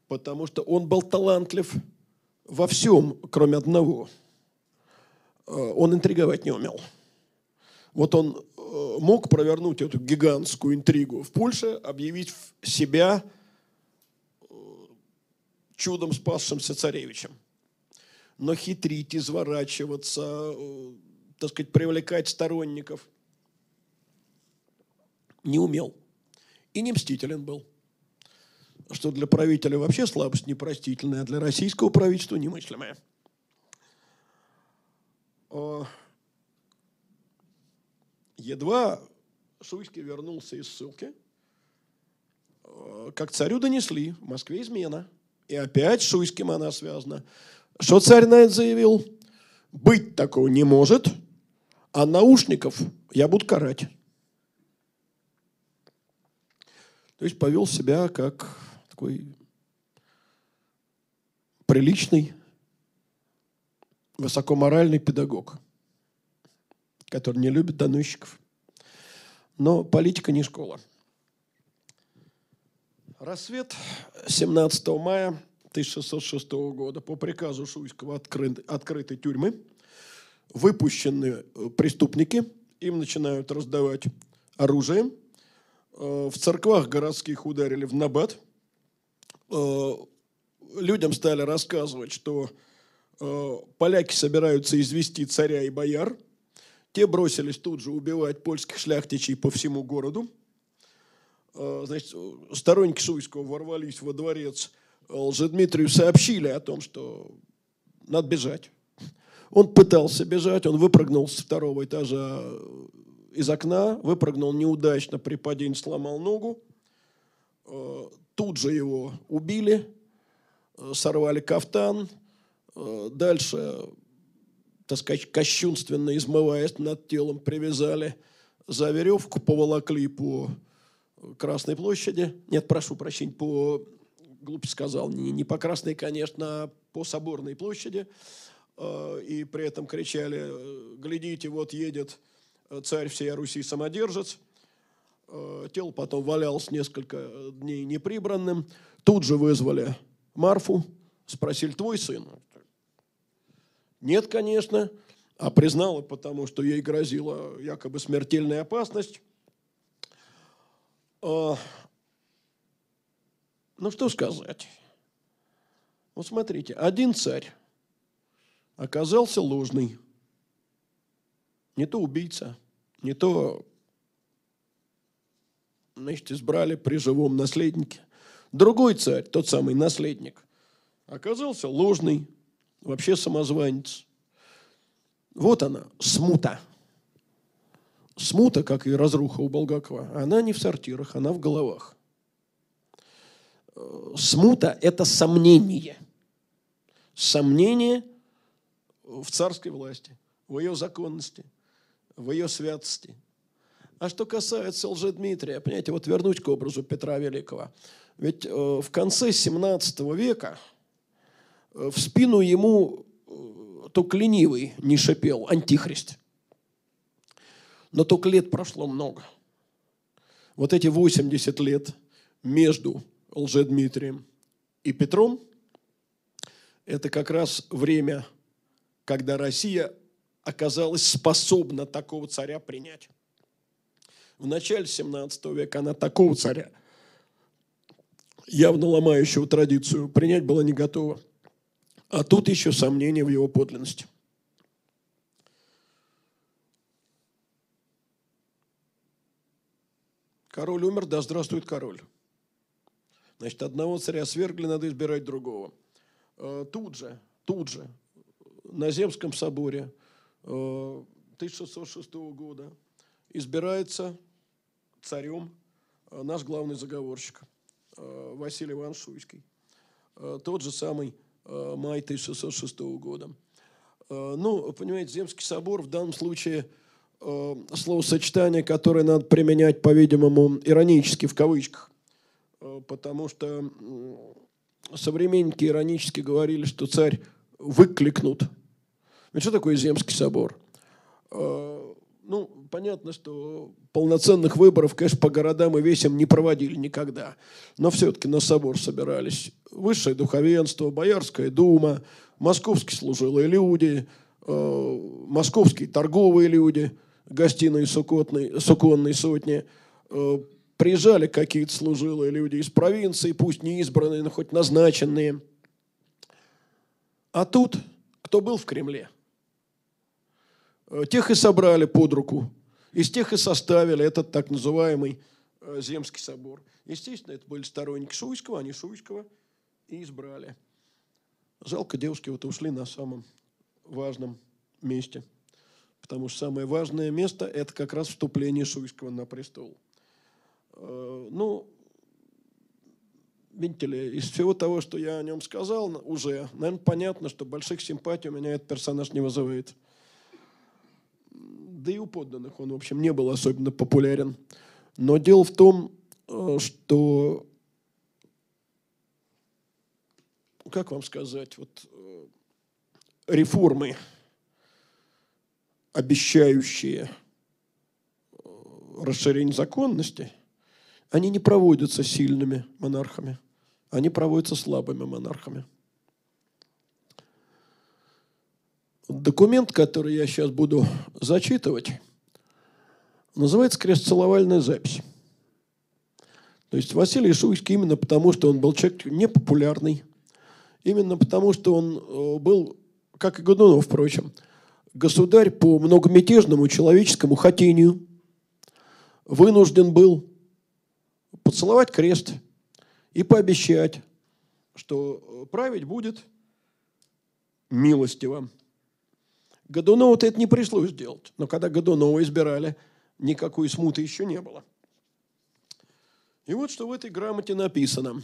S2: потому что он был талантлив во всем, кроме одного. Он интриговать не умел. Вот он э, мог провернуть эту гигантскую интригу в Польше, объявить себя э, чудом спасшимся царевичем но хитрить, изворачиваться, э, так сказать, привлекать сторонников. Не умел. И не мстителен был. Что для правителя вообще слабость непростительная, а для российского правительства немыслимая. Едва Шуйский вернулся из ссылки, как царю донесли, в Москве измена. И опять Шуйским она связана. Что царь на это заявил? Быть такого не может, а наушников я буду карать. То есть повел себя как такой приличный, высокоморальный педагог, который не любит доносчиков. Но политика не школа. Рассвет 17 мая 1606 года по приказу Шуйского откры, открытой тюрьмы выпущены э, преступники, им начинают раздавать оружие. Э, в церквах городских ударили в набат. Э, людям стали рассказывать, что поляки собираются извести царя и бояр. Те бросились тут же убивать польских шляхтичей по всему городу. Значит, сторонники Шуйского ворвались во дворец Лжедмитрию сообщили о том, что надо бежать. Он пытался бежать, он выпрыгнул с второго этажа из окна, выпрыгнул неудачно, при падении сломал ногу. Э, тут же его убили, э, сорвали кафтан. Э, дальше, так сказать, кощунственно измываясь над телом, привязали за веревку, поволокли по Красной площади. Нет, прошу прощения, по глупо сказал, не, не по Красной, конечно, а по Соборной площади. Э, и при этом кричали, э, глядите, вот едет э, царь всей Руси самодержец. Тело потом валялось несколько дней неприбранным. Тут же вызвали Марфу, спросили, твой сын? Нет, конечно, а признала, потому что ей грозила якобы смертельная опасность. Ну что сказать? Вот смотрите, один царь оказался ложный. Не то убийца, не то, значит, избрали при живом наследнике. Другой царь, тот самый наследник, оказался ложный, вообще самозванец. Вот она, смута. Смута, как и разруха у Булгакова, она не в сортирах, она в головах смута – это сомнение. Сомнение в царской власти, в ее законности, в ее святости. А что касается Лжедмитрия, понимаете, вот вернуть к образу Петра Великого. Ведь э, в конце 17 века в спину ему э, только ленивый не шипел, антихрист. Но только лет прошло много. Вот эти 80 лет между Лжедмитрием и Петром, это как раз время, когда Россия оказалась способна такого царя принять. В начале 17 века она такого царя, явно ломающего традицию, принять была не готова. А тут еще сомнения в его подлинности. Король умер, да здравствует король. Значит, одного царя свергли, надо избирать другого. Э, тут же, тут же, на Земском соборе 1606 э, года избирается царем э, наш главный заговорщик Василий Иванович Шуйский. Тот же самый май 1606 года. Ну, понимаете, Земский собор в данном случае словосочетание, которое надо применять, по-видимому, иронически, в кавычках. Э, потому что современники иронически говорили, что царь выкликнут. Ведь что такое Земский собор? Э, ну, понятно, что полноценных выборов, конечно, по городам и весям не проводили никогда. Но все-таки на собор собирались высшее духовенство, Боярская дума, московские служилые люди, э, московские торговые люди, гостиные суконные, сотни, приезжали какие-то служилые люди из провинции, пусть не избранные, но хоть назначенные. А тут кто был в Кремле? Э, тех и собрали под руку. Из тех и составили этот так называемый э, Земский собор. Естественно, это были сторонники Шуйского, они Шуйского и избрали. Жалко, девушки вот ушли на самом важном месте. Потому что самое важное место – это как раз вступление Шуйского на престол. Э, ну, видите ли, из всего того, что я о нем сказал уже, наверное, понятно, что больших симпатий у меня этот персонаж не вызывает. Да и у подданных он, в общем, не был особенно популярен. Но дело в том, э, что, как вам сказать, вот э, реформы, обещающие э, расширение законности, они не проводятся сильными монархами, они проводятся слабыми монархами. Документ, который я сейчас буду зачитывать, называется «Крестцеловальная запись». То есть Василий Шуйский именно потому, что он был человек непопулярный, именно потому, что он э, был, как и Годунов, впрочем, государь по многомятежному человеческому хотению, вынужден был поцеловать крест и пообещать, что править будет милостиво. Годунову-то это не пришлось делать. Но когда Годунова избирали, никакой смуты еще не было. И вот что в этой грамоте написано.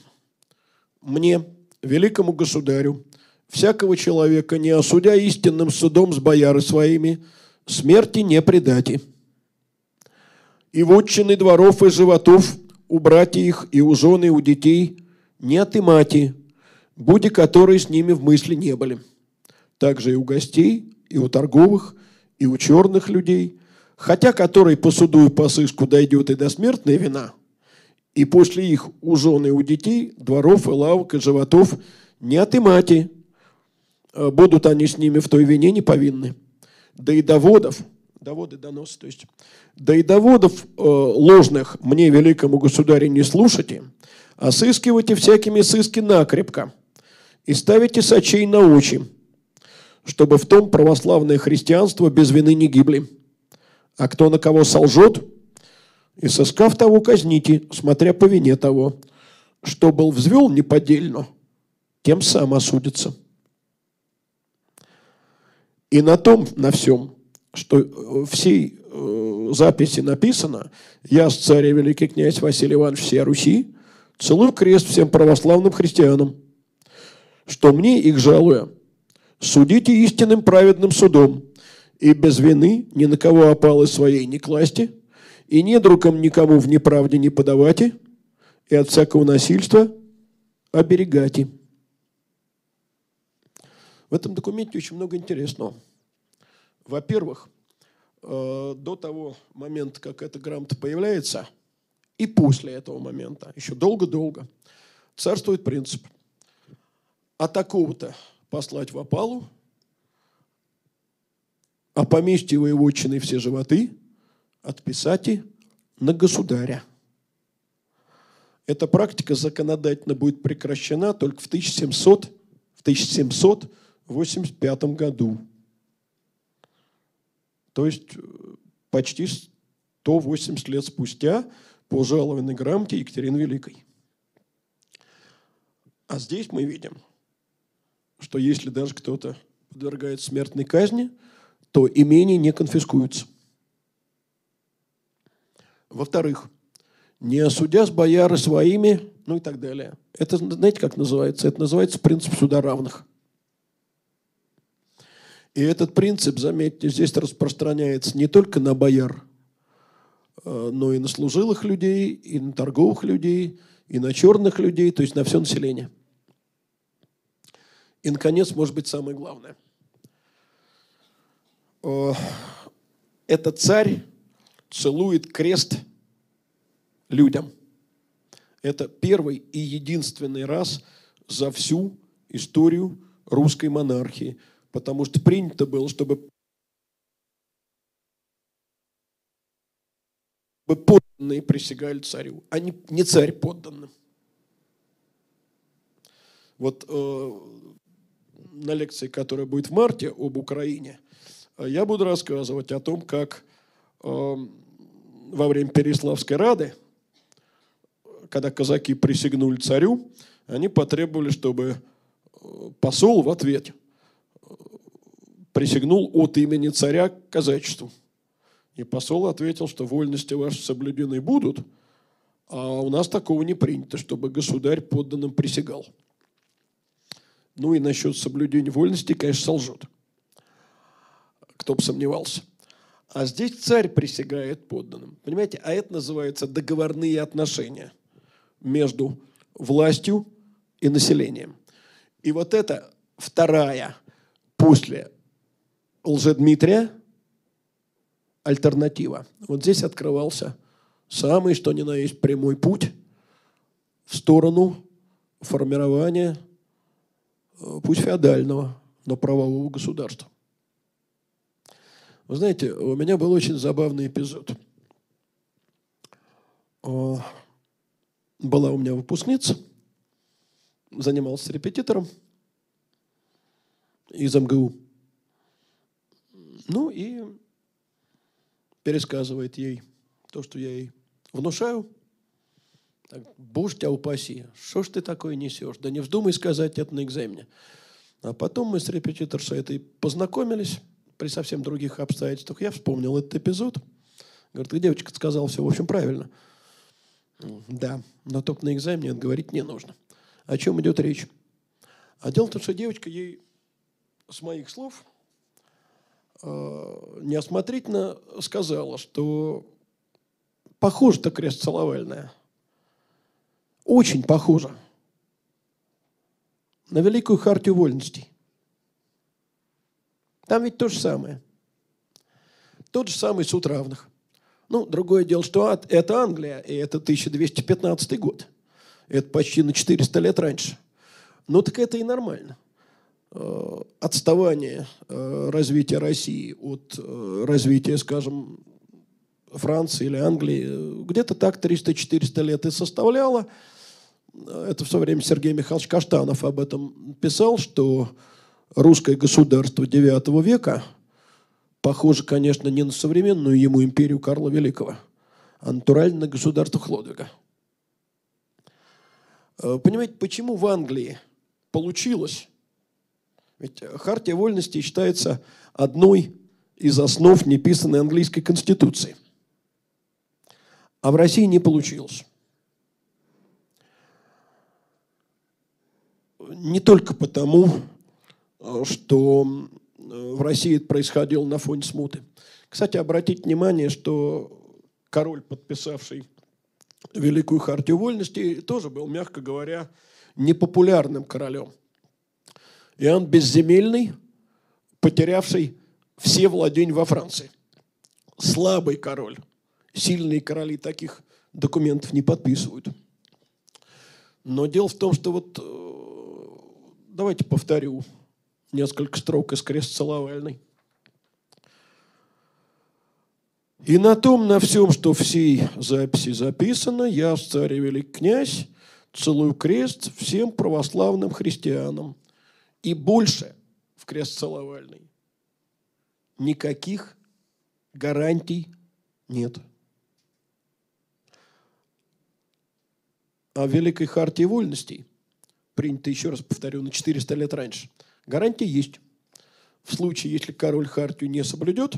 S2: «Мне, великому государю, всякого человека, не осудя истинным судом с бояры своими, смерти не предати. И вотчины дворов и животов у братьев их и у жены, и у детей не отымати, буди которые с ними в мысли не были. Также и у гостей, и у торговых, и у черных людей, хотя который по суду и по сыску дойдет и до смертной вина, и после их у жены и у детей, дворов и лавок и животов не отымати, э, будут они с ними в той вине не повинны. Да и доводов, доводы доносы, то есть, да и доводов э, ложных мне, великому государю, не слушайте, а сыскивайте всякими сыски накрепко и ставите сочей на очи, чтобы в том православное христианство без вины не гибли. А кто на кого солжет, и соскав того казните, смотря по вине того, что был взвел неподдельно, тем сам осудится. И на том, на всем, что всей э, записи написано, я, царь великий князь Василий Иванович всей Руси, целую крест всем православным христианам, что мне их жалуя – Судите истинным праведным судом, и без вины ни на кого опалы своей не класти, и недругам никому в неправде не подавайте, и от всякого насильства оберегайте. В этом документе очень много интересного. Во-первых, э, до того момента, как эта грамота появляется, и после этого момента, еще долго-долго, царствует принцип. А такого-то послать в опалу, а поместье воеводчины все животы отписать на государя. Эта практика законодательно будет прекращена только в 1700, в 1785 году. То есть э, почти 180 лет спустя по жалованной грамоте Екатерины Великой. А здесь мы видим – что если даже кто-то подвергает смертной казни, то имение не конфискуется. Во-вторых, не осудя с бояры своими, ну и так далее. Это, знаете, как называется? Это называется принцип суда равных. И этот принцип, заметьте, здесь распространяется не только на бояр, э, но и на служилых людей, и на торговых людей, и на черных людей, то есть на все население – и, наконец, может быть, самое главное. Этот царь целует крест людям. Это первый и единственный раз за всю историю русской монархии. Потому что принято было, чтобы подданные присягали царю, а не, не царь подданным. Вот э, на лекции, которая будет в марте об Украине, я буду рассказывать о том, как э, во время Переславской Рады, когда казаки присягнули царю, они потребовали, чтобы э, посол в ответ э, присягнул от имени царя к казачеству. И посол ответил, что вольности ваши соблюдены будут, а у нас такого не принято, чтобы государь подданным присягал. Ну и насчет соблюдения вольности, конечно, солжет. Кто бы сомневался. А здесь царь присягает подданным. Понимаете, а это называется договорные отношения между властью и населением. И вот это вторая после Лжедмитрия альтернатива. Вот здесь открывался самый, что ни на есть, прямой путь в сторону формирования э, путь феодального, но правового государства. Вы знаете, у меня был очень забавный эпизод. Э, была у меня выпускница, занимался репетитором из МГУ. Ну и пересказывает ей то, что я ей внушаю. Так, Боже тебя упаси, что ж ты такое несешь? Да не вздумай сказать это на экзамене. А потом мы с репетиторшей этой познакомились при совсем других обстоятельствах. Я вспомнил этот эпизод. Говорит, ты, девочка, сказал все, в общем, правильно. Да, но только на экзамене это говорить не нужно. О чем идет речь? А дело в том, что девочка ей с моих слов э, неосмотрительно сказала, что похоже-то крест целовальная. Очень похоже на Великую Хартию Вольностей. Там ведь то же самое. Тот же самый суд равных. Ну, другое дело, что это Англия, и это 1215 год. Это почти на 400 лет раньше. Ну, так это и нормально. Э, отставание э, развития России от э, развития, скажем, Франции или Англии, где-то так 300-400 лет и составляло. Это в свое время Сергей Михайлович Каштанов об этом писал, что русское государство IX века – Похоже, конечно, не на современную ему империю Карла Великого, а натурально на государство Хлодвига. Э, понимаете, почему в Англии получилось? Ведь Хартия вольности считается одной из основ неписанной английской конституции. А в России не получилось. Не только потому, э, что Э, в России это происходило на фоне смуты. Кстати, обратите внимание, что король, подписавший Великую Хартию Вольности, тоже был, мягко говоря, непопулярным королем. Иоанн Безземельный, потерявший все владения во Франции. Слабый король. Сильные короли таких документов не подписывают. Но дело в том, что вот, э, давайте повторю, несколько строк из крест целовальной. И на том, на всем, что в сей записи записано, я, царь и велик князь, целую крест всем православным христианам. И больше в крест целовальный никаких гарантий нет. В Великой Хартии Вольностей, принято, еще раз повторю, на 400 лет раньше – Гарантия есть. В случае, если король хартию не соблюдет,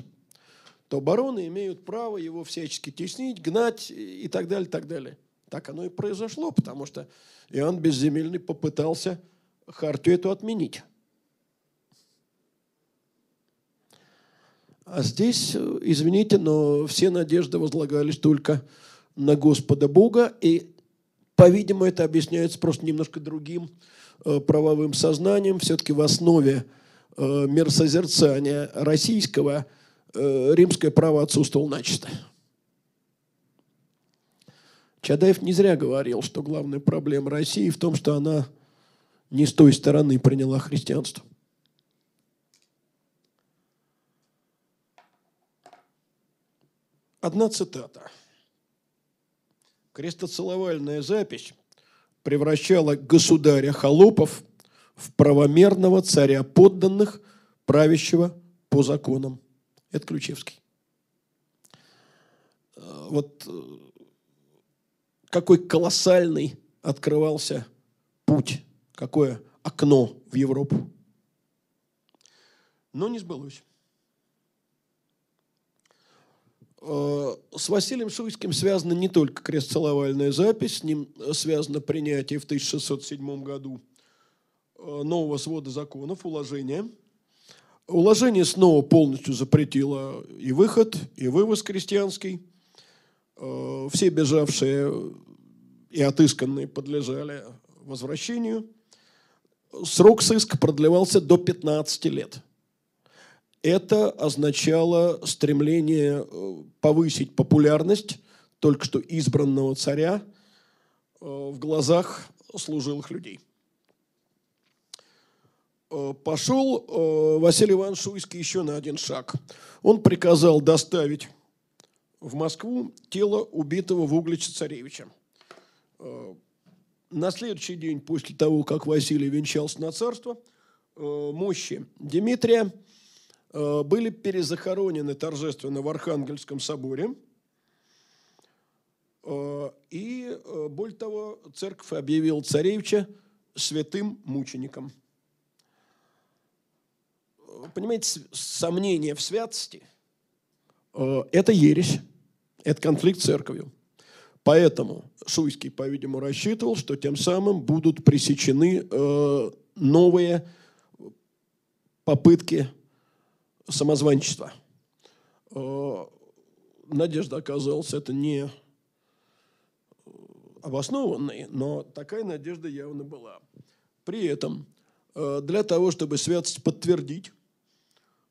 S2: то бароны имеют право его всячески теснить, гнать и так далее, так далее. Так оно и произошло, потому что Иоанн Безземельный попытался хартию эту отменить. А здесь, извините, но все надежды возлагались только на Господа Бога, и, по-видимому, это объясняется просто немножко другим Э, правовым сознанием, все-таки в основе э, миросозерцания российского э, римское право отсутствовало начисто. Чадаев не зря говорил, что главная проблема России в том, что она не с той стороны приняла христианство. Одна цитата. Крестоцеловальная запись превращала государя холопов в правомерного царя подданных, правящего по законам Это Ключевский. Вот какой колоссальный открывался путь, какое окно в Европу. Но не сбылось. Э, с Василием Шуйским связана не только крестцеловальная запись, с ним связано принятие в 1607 году э, нового свода законов, уложения. Уложение снова полностью запретило и выход, и вывоз крестьянский. Э, все бежавшие и отысканные подлежали возвращению. Срок сыска продлевался до 15 лет – это означало стремление э, повысить популярность только что избранного царя э, в глазах служилых людей. Э, пошел Василий Иванович Шуйский еще на один шаг. Он приказал доставить в Москву тело убитого в Угличе царевича. На следующий день после того, как Василий венчался на царство, мощи Дмитрия – были перезахоронены торжественно в Архангельском соборе. Э, и, э, более того, церковь объявила царевича святым мучеником. Понимаете, сомнение в святости – это ересь, это конфликт с церковью. Поэтому Шуйский, по-видимому, рассчитывал, что тем самым будут пресечены новые попытки самозванчество. Э, надежда оказалась это не обоснованной, но такая надежда явно была. При этом э, для того, чтобы святость подтвердить,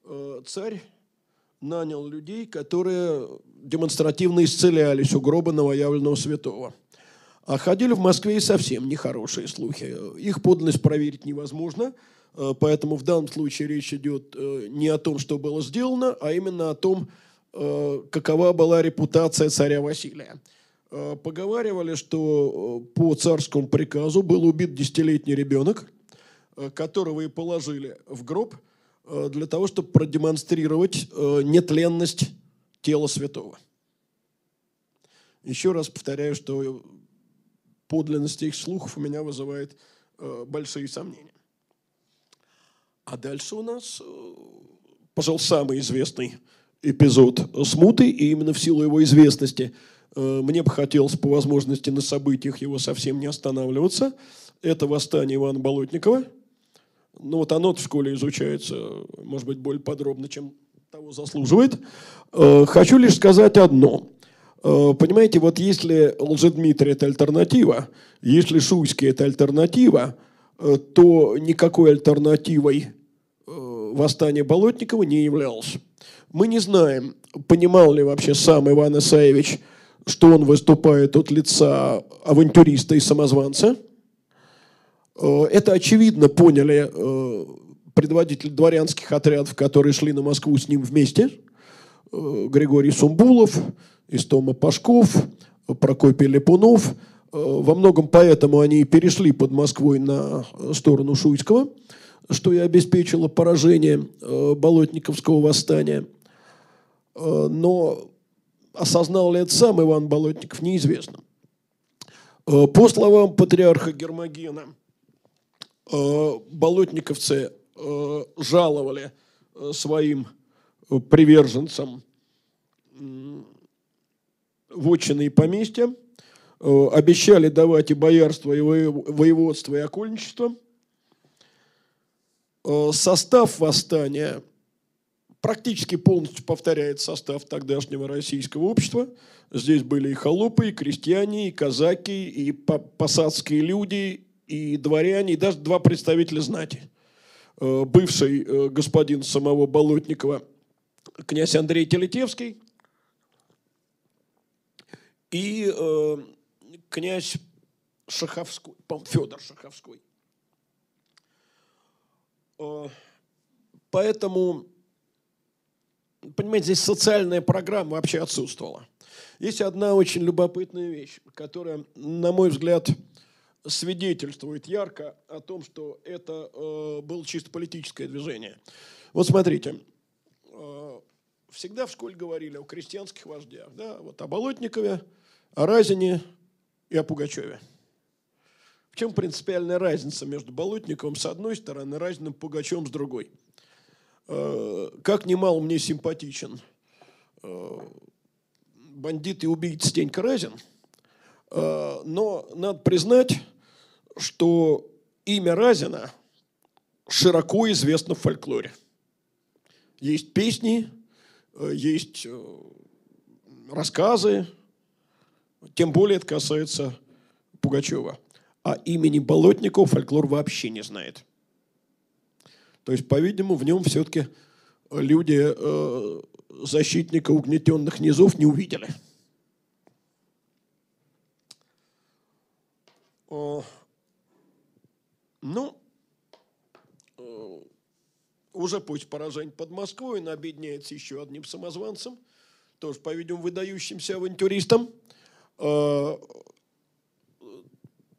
S2: э, царь нанял людей, которые демонстративно исцелялись у гроба новоявленного святого. А ходили в Москве и совсем нехорошие слухи. Их подлинность проверить невозможно – Э, поэтому в данном случае речь идет э, не о том, что было сделано, а именно о том, э, какова была репутация царя Василия. Поговаривали, что по царскому приказу был убит десятилетний ребенок, которого и положили в гроб для того, чтобы продемонстрировать нетленность тела святого. Еще раз повторяю, что подлинность их слухов у меня вызывает большие сомнения. А дальше у нас, э, пожалуй, самый известный эпизод смуты, и именно в силу его известности э, мне бы хотелось по возможности на событиях его совсем не останавливаться. Это восстание Ивана Болотникова. Ну вот оно в школе изучается, может быть, более подробно, чем того заслуживает. Э, хочу лишь сказать одно. Понимаете, вот если Лжедмитрий – это альтернатива, если Шуйский – это альтернатива – то никакой альтернативой э, восстания Болотникова не являлось. Мы не знаем, понимал ли вообще сам Иван Исаевич, что он выступает от лица авантюриста и самозванца. Э, это очевидно поняли предводители дворянских отрядов, которые шли на Москву с ним вместе. Григорий Сумбулов, Истома Пашков, Прокопий Э, во многом поэтому они и перешли под Москвой на сторону Шуйского, что и обеспечило поражение э, Болотниковского восстания. Э, но осознал ли это сам Иван Болотников, неизвестно. По словам патриарха Гермогена, болотниковцы жаловали своим приверженцам вотчины и поместья – Э, обещали давать и боярство, и воеводство, и окольничество. Э, состав восстания практически полностью повторяет состав тогдашнего российского общества. Здесь были и холопы, и крестьяне, и казаки, и посадские люди, и дворяне, и даже два представителя знати. Э, бывший господин самого Болотникова, князь Андрей Телетевский, и князь Шаховской, Федор Шаховской. Э, поэтому, понимаете, здесь социальная программа вообще отсутствовала. Есть одна очень любопытная вещь, которая, на мой взгляд, свидетельствует ярко о том, что это э, было чисто политическое движение. Вот смотрите, э, всегда в школе говорили о крестьянских вождях. Да? Вот о Болотникове, о Разине и о Пугачеве. В чем принципиальная разница между Болотниковым с одной стороны, Разиным Пугачевым с другой? Э, как немало мне симпатичен э, бандит и убийца Стенька Разин, э, но надо признать, что имя Разина широко известно в фольклоре. Есть песни, есть рассказы, тем более это касается Пугачева. А имени Болотникова фольклор вообще не знает. То есть, по-видимому, в нем все-таки люди э, защитника угнетенных низов не увидели. О, ну, э, уже путь поражения под Москвой, он объединяется еще одним самозванцем, тоже, по-видимому, выдающимся авантюристом. Э,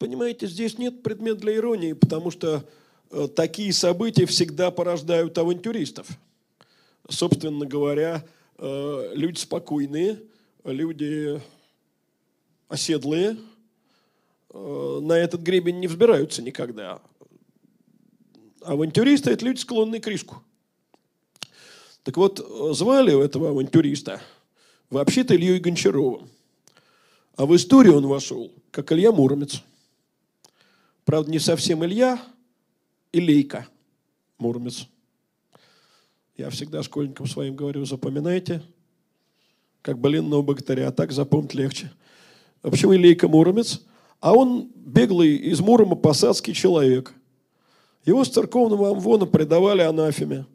S2: Понимаете, здесь нет предмета для иронии, потому что э, такие события всегда порождают авантюристов. Собственно говоря, э, люди спокойные, люди оседлые, э, на этот гребень не взбираются никогда. Авантюристы – это люди, склонные к риску. Так вот, звали этого авантюриста вообще-то Ильей Гончаровым. А в историю он вошел, как Илья Муромец – Правда, не совсем Илья, Илейка Муромец. Я всегда школьникам своим говорю, запоминайте, как блинного богатыря, а так запомнить легче. А почему Илейка Муромец? А он беглый из Мурома посадский человек. Его с церковного амвона предавали анафеме,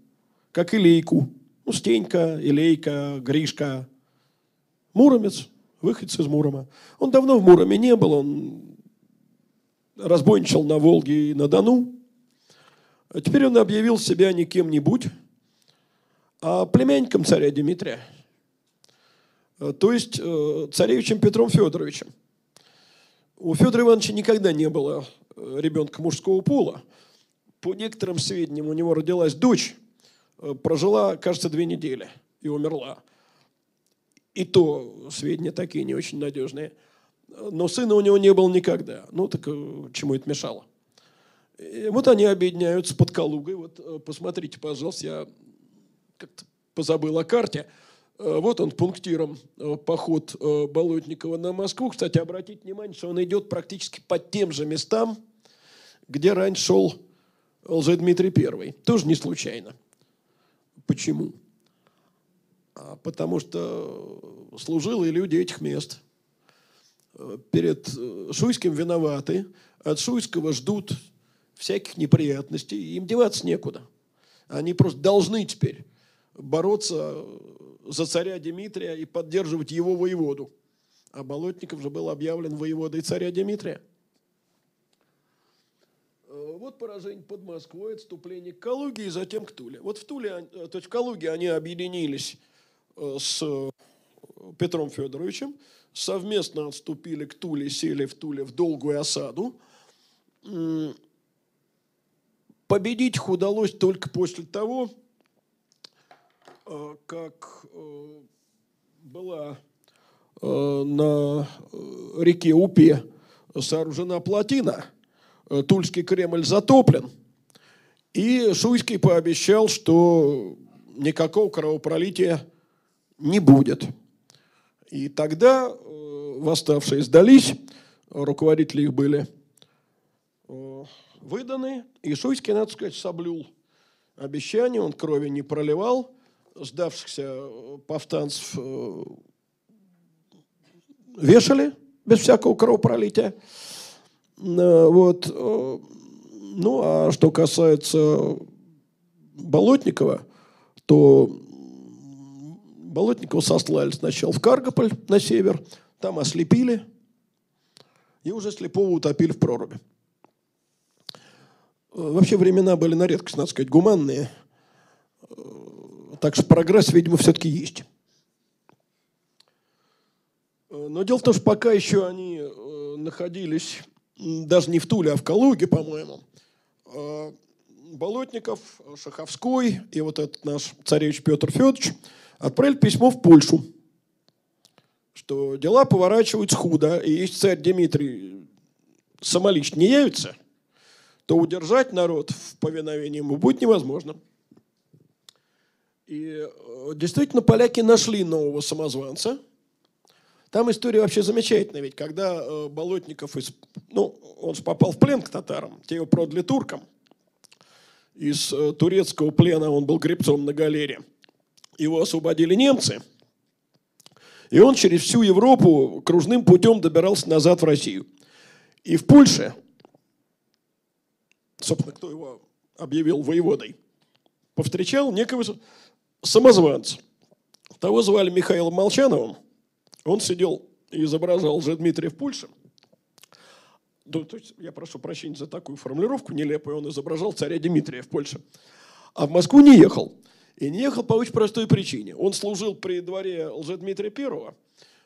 S2: как Илейку. Ну, Стенька, Илейка, Гришка. Муромец, выходец из Мурома. Он давно в Муроме не был, он разбойничал на Волге и на Дону. А теперь он объявил себя не кем-нибудь, а племянником царя Дмитрия. А, то есть э, царевичем Петром Федоровичем. У Федора Ивановича никогда не было э, ребенка мужского пола. По некоторым сведениям у него родилась дочь, э, прожила, кажется, две недели и умерла. И то сведения такие не очень надежные – но сына у него не было никогда. Ну, так э, чему это мешало? И вот они объединяются под Калугой. Вот э, посмотрите, пожалуйста, я как-то позабыл о карте. Э, вот он пунктиром поход Болотникова на Москву. Кстати, обратите внимание, что он идет практически под тем же местам, где раньше шел Лжедмитрий I. Тоже не случайно. Почему? А потому что служилые люди этих мест – перед э, Шуйским виноваты, от Шуйского ждут всяких неприятностей, им деваться некуда. Они просто должны теперь бороться за царя Дмитрия и поддерживать его воеводу. А Болотников же был объявлен воеводой царя Дмитрия. Э, вот поражение под Москвой, отступление к Калуге и затем к Туле. Вот в Туле, э, то есть в Калуге они объединились с Петром Федоровичем, совместно отступили к Туле, сели в Туле в долгую осаду. Победить их удалось только после того, э, как э, была э, на реке Упе сооружена плотина, Тульский Кремль затоплен, и Шуйский пообещал, что никакого кровопролития не будет. И тогда восставшие сдались, руководители их были э, выданы. И Шуйский, надо сказать, соблюл обещание, он крови не проливал, сдавшихся э, повстанцев э, вешали без всякого кровопролития. Вот. Ну, а что касается Болотникова, то Болотникова сослали сначала в Каргополь на север, там ослепили и уже слепого утопили в проруби. Вообще времена были на редкость, надо сказать, гуманные. Так что прогресс, видимо, все-таки есть. Но дело в том, что пока еще они э, находились даже не в Туле, а в Калуге, по-моему, э, Болотников, Шаховской и вот этот наш царевич Петр Федорович, отправили письмо в Польшу, что дела поворачиваются худо, и если царь Дмитрий самолично не явится, то удержать народ в повиновении ему будет невозможно. И э, действительно поляки нашли нового самозванца. Там история вообще замечательная, ведь когда э, Болотников, из, ну, он же попал в плен к татарам, те его продали туркам. Из э, турецкого плена он был гребцом на галере. Его освободили немцы. И он через всю Европу кружным путем добирался назад в Россию. И в Польше, собственно, кто его объявил воеводой, повстречал некого самозванца. Того звали Михаилом Молчановым. Он сидел и изображал же Дмитрия в Польше. Ну, то есть, я прошу прощения за такую формулировку нелепую. Он изображал царя Дмитрия в Польше. А в Москву не ехал. И не ехал по очень простой причине. Он служил при дворе Лжедмитрия Первого.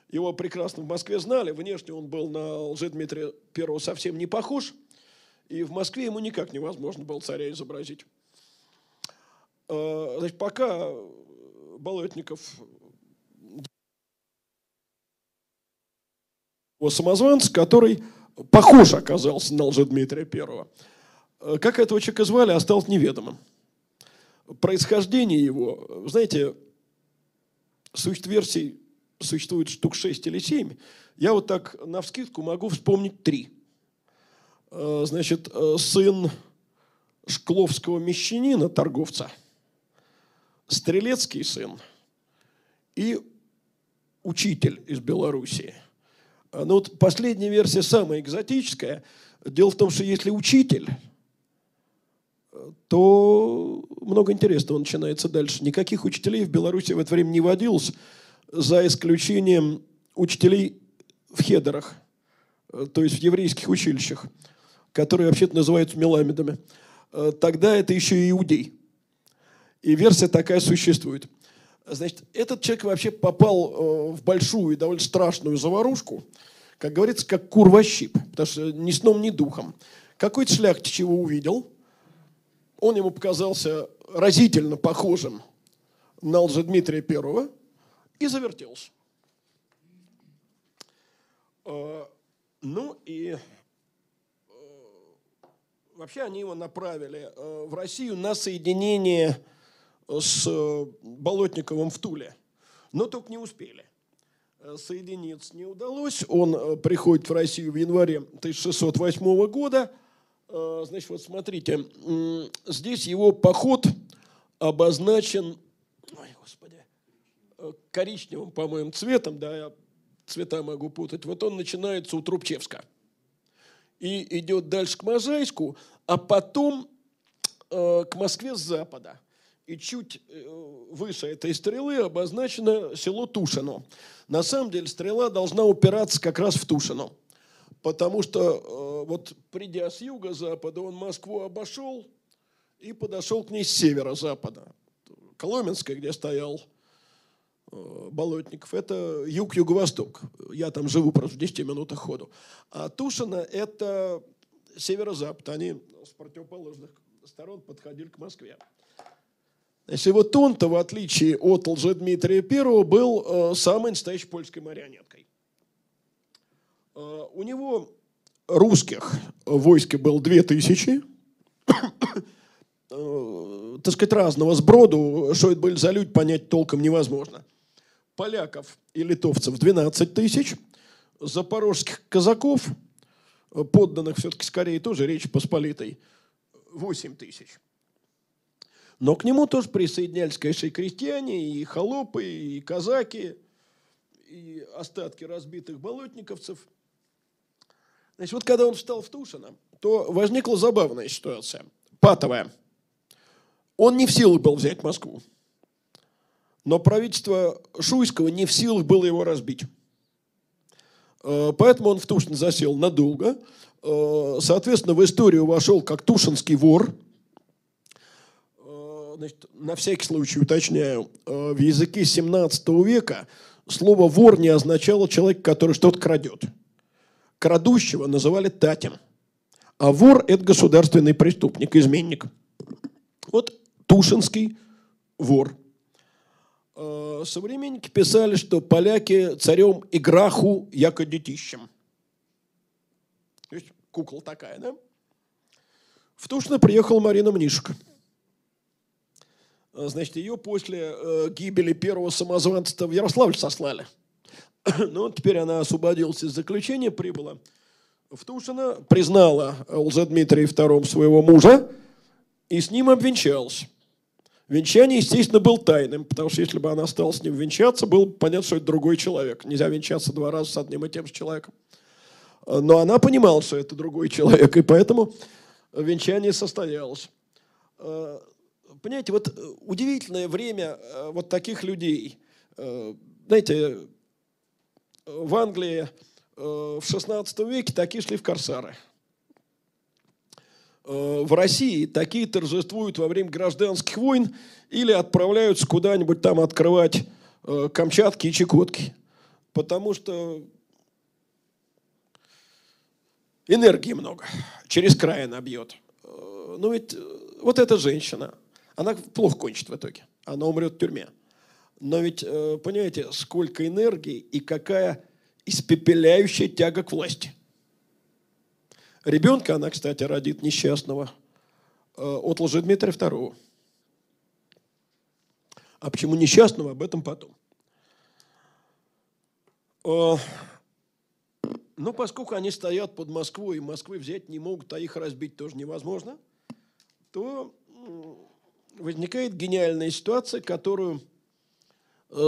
S2: Его прекрасно в Москве знали. Внешне он был на Лжедмитрия Первого совсем не похож. И в Москве ему никак невозможно было царя изобразить. А, значит, пока Болотников самозванца, который похож оказался на Лжедмитрия Первого. А, как этого человека звали, осталось неведомым. Происхождение его, знаете, существует версий существует штук 6 или 7. Я вот так на вскидку могу вспомнить три. А, значит, сын шкловского мещанина, торговца – стрелецкий сын и учитель из Белоруссии. А, ну вот последняя версия самая экзотическая. Дело в том, что если учитель, то много интересного начинается дальше. Никаких учителей в Беларуси в это время не водилось, за исключением учителей в хедерах, то есть в еврейских училищах, которые вообще-то называются меламедами. А, тогда это еще и иудей – и версия такая существует. Значит, этот человек вообще попал э, в большую и довольно страшную заварушку, как говорится, как кур щип, потому что ни сном, ни духом. Какой-то шляхтич его увидел, он ему показался разительно похожим на Дмитрия Первого и завертелся. Э, ну и э, вообще они его направили в Россию на соединение с э, Болотниковым в Туле, но только не успели. Э, соединиться не удалось. Он э, приходит в Россию в январе 1608 года. Значит, вот смотрите, здесь его поход обозначен, ой, господи, коричневым, по-моему, цветом, да, я цвета могу путать. Вот он начинается у Трубчевска и идет дальше к Можайску, а потом э, к Москве с запада и чуть э, выше этой стрелы обозначено село Тушино. На самом деле стрела должна упираться как раз в Тушино, потому что э, вот придя с юго-запада, он Москву обошел и подошел к ней с северо-запада. Коломенская, где стоял э, Болотников, это юг-юго-восток. Я там живу просто в 10 минутах ходу. А Тушино – это северо-запад. Они с противоположных сторон подходили к Москве. Если вот он-то, в отличие от Лжедмитрия I, был э, самой настоящей польской марионеткой. Э, у него русских в войске было две тысячи, э, так сказать, разного сброду, что это были за люди, понять толком невозможно. Поляков и литовцев 12 тысяч, запорожских казаков, э, подданных все-таки скорее тоже Речи Посполитой, 8 тысяч. Но к нему тоже присоединялись, конечно, и крестьяне, и холопы, и казаки, и остатки разбитых болотниковцев. Значит, вот когда он встал в Тушино, то возникла забавная ситуация, патовая. Он не в силах был взять Москву. Но правительство Шуйского не в силах было его разбить. Э, поэтому он в Тушино засел надолго. Э, соответственно, в историю вошел как Тушинский вор – значит, на всякий случай уточняю, э, в языке 17 века слово «вор» не означало человека, который что-то крадет. Крадущего называли татем. А вор – это государственный преступник, изменник. Вот Тушинский вор. Э, современники писали, что поляки царем и граху яко детищем. То есть кукла такая, да? В Тушино приехала Марина Мнишка. Э, значит, ее после э, гибели первого самозванца в Ярославль сослали. Но теперь она освободилась из заключения, прибыла в Тушино, признала Лжедмитрия II своего мужа и с ним обвенчалась. Венчание, естественно, был тайным, потому что если бы она стала с ним венчаться, было бы понятно, что это другой человек. Нельзя венчаться два раза с одним и тем же человеком. Но она понимала, что это другой человек, и поэтому венчание состоялось. Э, понимаете, вот э, удивительное время э, вот таких людей. Знаете, в Англии в 16 веке такие шли в корсары. В России такие торжествуют во время гражданских войн или отправляются куда-нибудь там открывать Камчатки и Чекотки. Потому что энергии много, через край она бьет. Ну ведь вот эта женщина, она плохо кончит в итоге. Она умрет в тюрьме. Но ведь, э, понимаете, сколько энергии и какая испепеляющая тяга к власти. Ребенка она, кстати, родит несчастного э, от Лжедмитрия II. А почему несчастного, об этом потом. Э, ну, поскольку они стоят под Москвой, и Москвы взять не могут, а их разбить тоже невозможно, то возникает гениальная ситуация, которую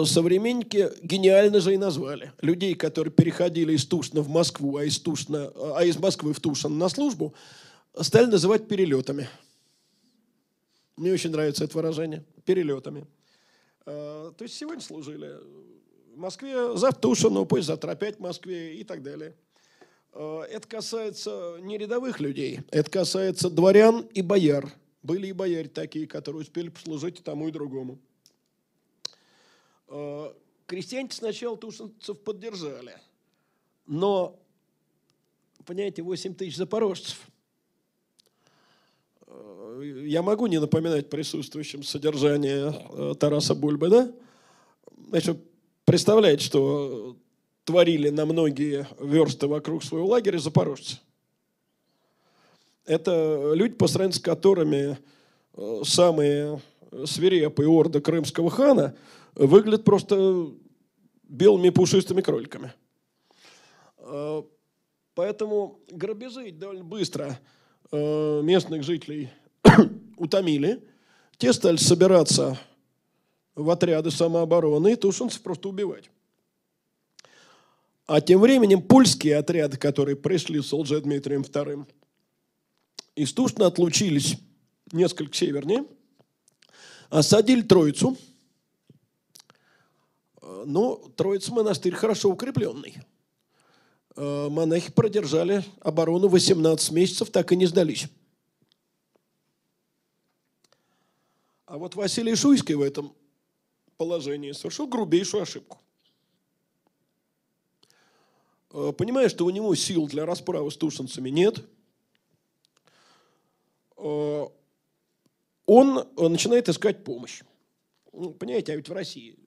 S2: современники гениально же и назвали. Людей, которые переходили из Тушина в Москву, а из, Тушина, а из Москвы в Тушин на службу, стали называть перелетами. Мне очень нравится это выражение. Перелетами. Э, то есть сегодня служили в Москве, завтра Тушину, позже завтра опять в Москве и так далее. Э, это касается не рядовых людей, это касается дворян и бояр – были и бояре такие, которые успели послужить и тому, и другому. Э, крестьяне сначала тушинцев поддержали, но, понимаете, 8 тысяч запорожцев. Э, я могу не напоминать присутствующим содержание э, Тараса Бульбы, да? Значит, представляете, что творили на многие версты вокруг своего лагеря запорожцы – это люди, по сравнению с которыми самые свирепые орды крымского хана выглядят просто белыми пушистыми кроликами. Э, поэтому грабежи довольно быстро э, местных жителей утомили. Те стали собираться в отряды самообороны и тушинцев просто убивать. А тем временем польские отряды, которые пришли с Лжедмитрием II, из Тушина отлучились несколько севернее, осадили Троицу. Но Троица монастырь хорошо укрепленный. Э, монахи продержали оборону 18 месяцев, так и не сдались. А вот Василий Шуйский в этом положении совершил грубейшую ошибку. Э, понимая, что у него сил для расправы с тушинцами нет – Э, он начинает искать помощь. Ну, понимаете, а ведь в России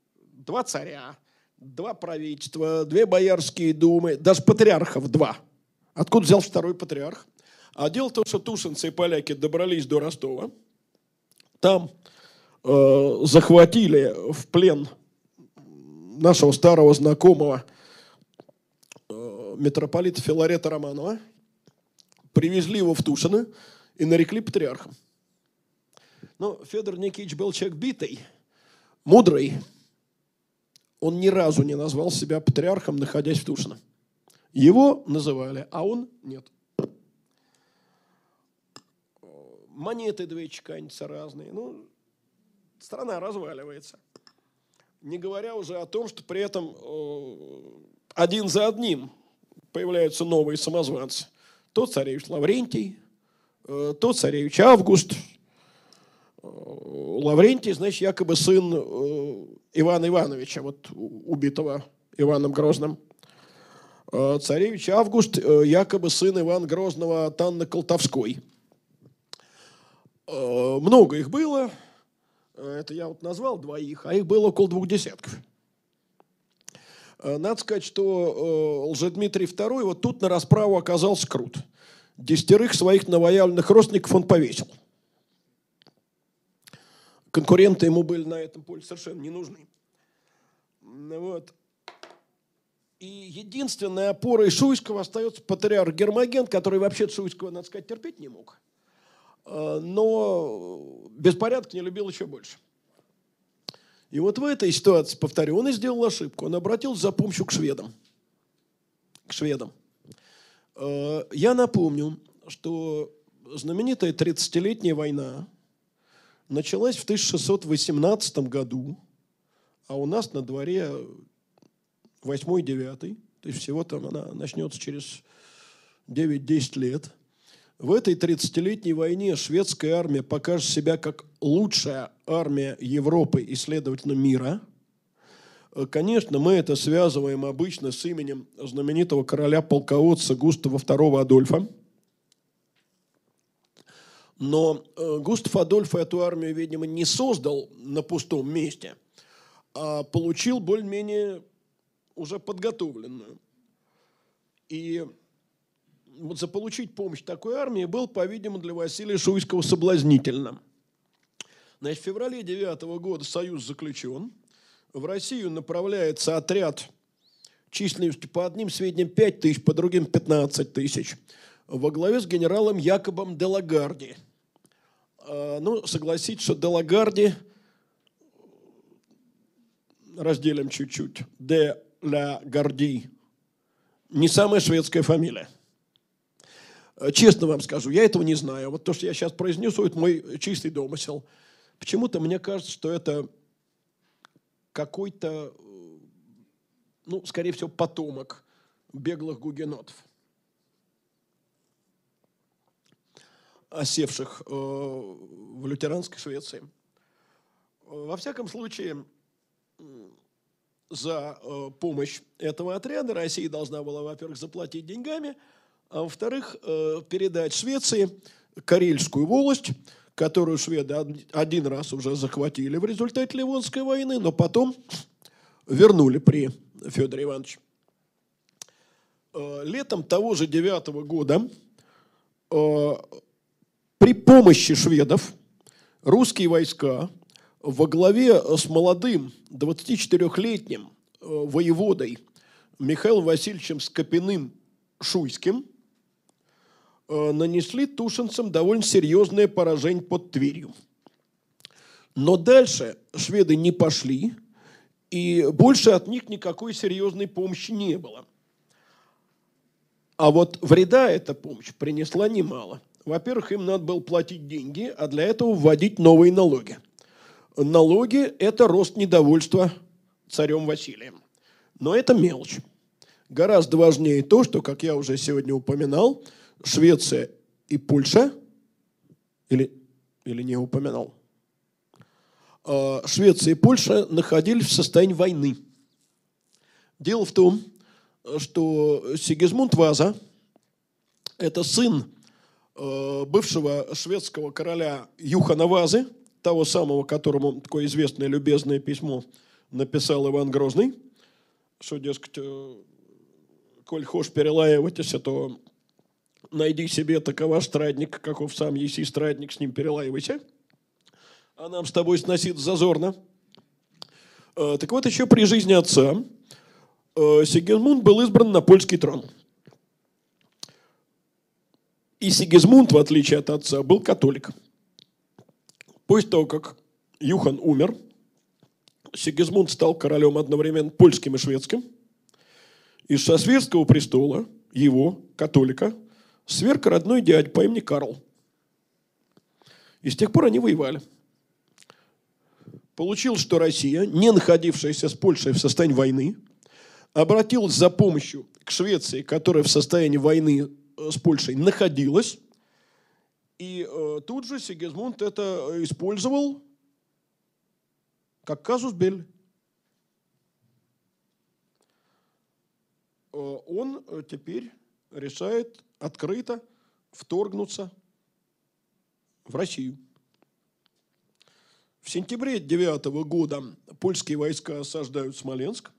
S2: два царя, два правительства, две боярские думы, даже патриархов два. Откуда взял второй патриарх? А дело в том, что тушинцы и поляки добрались до Ростова. Там э, захватили в плен нашего старого знакомого э, митрополита Филарета Романова, привезли его в Тушино, и нарекли патриархом. Но Федор Никитич был человек битый, мудрый. Он ни разу не назвал себя патриархом, находясь в Тушино. Его называли, а он нет. Монеты две чеканятся разные. Ну, страна разваливается. Не говоря уже о том, что при этом э, один за одним появляются новые самозванцы. То царевич Лаврентий, Э, то царевич Август, э, Лаврентий, значит, якобы сын Ивана Ивановича, вот убитого Иваном Грозным. Царевич Август, якобы сын Ивана Грозного от Анны Колтовской. Много их было. Это я вот назвал двоих, а их было около двух десятков. Надо сказать, что Лжедмитрий II вот тут на расправу оказался крут. Десятерых своих новоявленных родственников он повесил. Конкуренты ему были на этом поле совершенно не нужны. Вот. И единственной опорой Шуйского остается патриарх Гермоген, который вообще Шуйского, надо сказать, терпеть не мог. А, но беспорядок не любил еще больше. И вот в этой ситуации, повторю, он и сделал ошибку. Он обратился за помощью к шведам. К шведам. А, я напомню, что знаменитая 30-летняя война началась в 1618 году, а у нас на дворе 8-9, то есть всего там она начнется через 9-10 лет. В этой 30-летней войне шведская армия покажет себя как лучшая армия Европы и, следовательно, мира. Конечно, мы это связываем обычно с именем знаменитого короля-полководца Густава II Адольфа. Но э, Густав Адольф эту армию, видимо, не создал на пустом месте, а получил более-менее уже подготовленную. И вот заполучить помощь такой армии был, по-видимому, для Василия Шуйского соблазнительно. Значит, в феврале 9 года союз заключен. В Россию направляется отряд численностью по одним сведениям 5 тысяч, по другим 15 тысяч, во главе с генералом Якобом Делагарди. А, ну, согласитесь, что Делагарди разделим чуть-чуть. Де Ля Горди. Не самая шведская фамилия. Э, честно вам скажу, я этого не знаю. Вот то, что я сейчас произнесу, это мой чистый домысел. Почему-то мне кажется, что это какой-то, э, ну, скорее всего, потомок беглых гугенотов, осевших э, в лютеранской Швеции. Во всяком случае, за э, помощь этого отряда Россия должна была, во-первых, заплатить деньгами, а во-вторых, э, передать Швеции Карельскую волость, которую шведы один раз уже захватили в результате Ливонской войны, но потом вернули при Федоре Ивановиче. Летом того же девятого года при помощи шведов русские войска во главе с молодым 24-летним э, воеводой Михаилом Васильевичем Скопиным Шуйским э, нанесли тушинцам довольно серьезное поражение под Тверью. Но дальше шведы не пошли, и больше от них никакой серьезной помощи не было. А вот вреда эта помощь принесла немало. Во-первых, им надо было платить деньги, а для этого вводить новые налоги – налоги – это рост недовольства царем Василием. Но это мелочь. Гораздо важнее то, что, как я уже сегодня упоминал, Швеция и Польша, или, или не упоминал, а, Швеция и Польша находились в состоянии войны. Дело в том, что Сигизмунд Ваза – это сын бывшего шведского короля Юхана Вазы – того самого, которому такое известное любезное письмо написал Иван Грозный, что, дескать, э, коль хочешь перелаиваться, то найди себе такого страдника, каков сам еси страдник, с ним перелаивайся. А нам с тобой сносить зазорно. Э, так вот, еще при жизни отца э, Сигизмунд был избран на польский трон. И Сигизмунд, в отличие от отца, был католик – После того, как Юхан умер, Сигизмунд стал королем одновременно польским и шведским. И со сверского престола его, католика, сверг родной дядь по имени Карл. И с тех пор они воевали. Получилось, что Россия, не находившаяся с Польшей в состоянии войны, обратилась за помощью к Швеции, которая в состоянии войны с Польшей находилась, и э, тут же Сигизмунд это использовал как казус бель. Э, он э, теперь решает открыто вторгнуться в Россию. В сентябре 9 года польские войска осаждают Смоленск.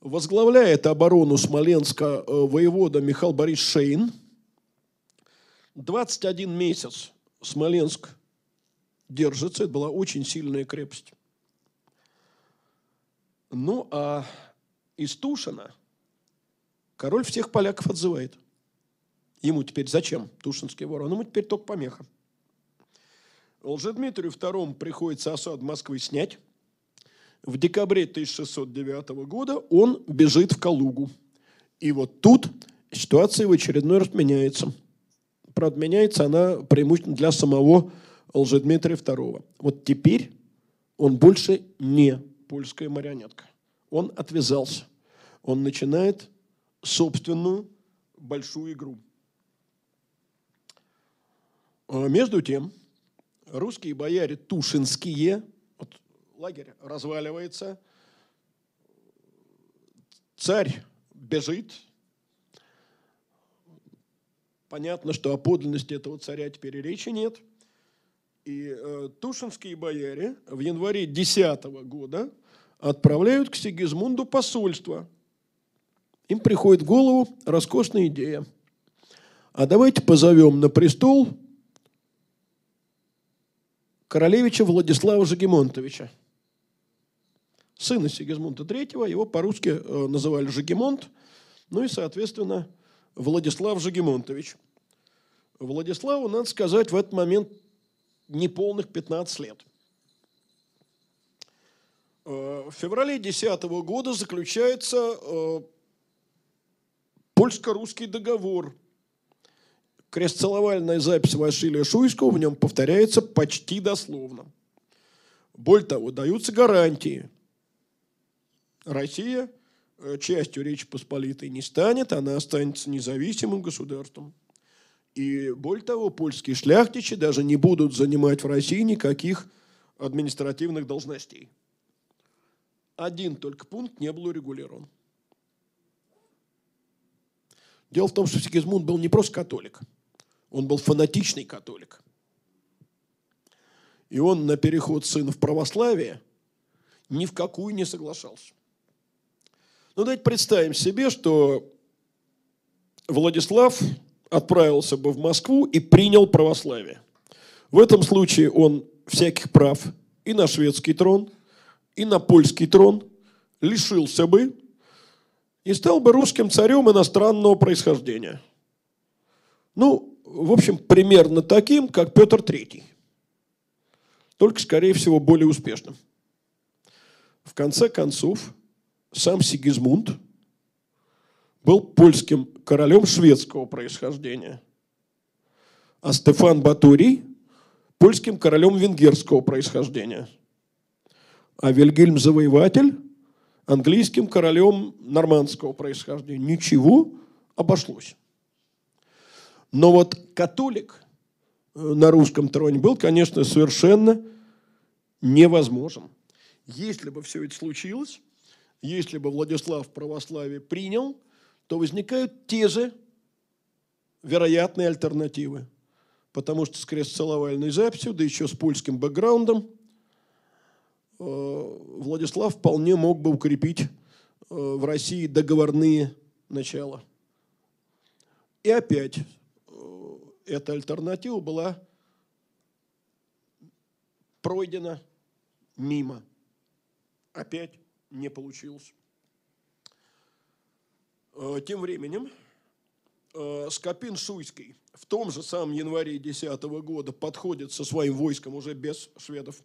S2: Возглавляет оборону Смоленска э, воевода Михаил Борис Шейн. 21 месяц Смоленск держится. Это была очень сильная крепость. Ну, а из Тушина король всех поляков отзывает. Ему теперь зачем Тушинский ворон? Ему теперь только помеха. Лжедмитрию II приходится осаду Москвы снять. В декабре 1609 года он бежит в Калугу. И вот тут ситуация в очередной раз меняется. Правда, меняется она преимущественно для самого Лжедмитрия II. Вот теперь он больше не польская марионетка. Он отвязался. Он начинает собственную большую игру. А между тем, русские бояре Тушинские, лагерь разваливается, царь бежит. Понятно, что о подлинности этого царя теперь речи нет. И э, тушинские бояре в январе 10 года отправляют к Сигизмунду посольство. Им приходит в голову роскошная идея. А давайте позовем на престол королевича Владислава Жагемонтовича, сына Сигизмунда III, его по-русски э, называли Жагемонт, ну и, соответственно, Владислав Жагемонтович. Владиславу, надо сказать, в этот момент неполных 15 лет. Э, в феврале 2010 года заключается э, польско-русский договор – Крестцеловальная запись Василия Шуйского в нем повторяется почти дословно. Более того, даются гарантии. Россия э, частью Речи Посполитой не станет, она останется независимым государством. И более того, польские шляхтичи даже не будут занимать в России никаких административных должностей. Один только пункт не был урегулирован. Дело в том, что Сигизмунд был не просто католик – он был фанатичный католик. И он на переход сына в православие ни в какую не соглашался. Ну, давайте представим себе, что Владислав отправился бы в Москву и принял православие. В этом случае он всяких прав и на шведский трон, и на польский трон лишился бы и стал бы русским царем иностранного происхождения. Ну, в общем, примерно таким, как Петр III. Только, скорее всего, более успешным. В конце концов, сам Сигизмунд был польским королем шведского происхождения, а Стефан Батурий – польским королем венгерского происхождения, а Вильгельм Завоеватель – английским королем нормандского происхождения. Ничего, обошлось. Но вот католик э, на русском троне был, конечно, совершенно невозможен. Если бы все это случилось, если бы Владислав православие принял, то возникают те же вероятные альтернативы. Потому что с крестцеловальной записью, да еще с польским бэкграундом, э, Владислав вполне мог бы укрепить э, в России договорные начала. И опять эта альтернатива была пройдена мимо. Опять не получилось. Э, тем временем э, Скопин-Шуйский в том же самом январе 2010 года подходит со своим войском, уже без шведов,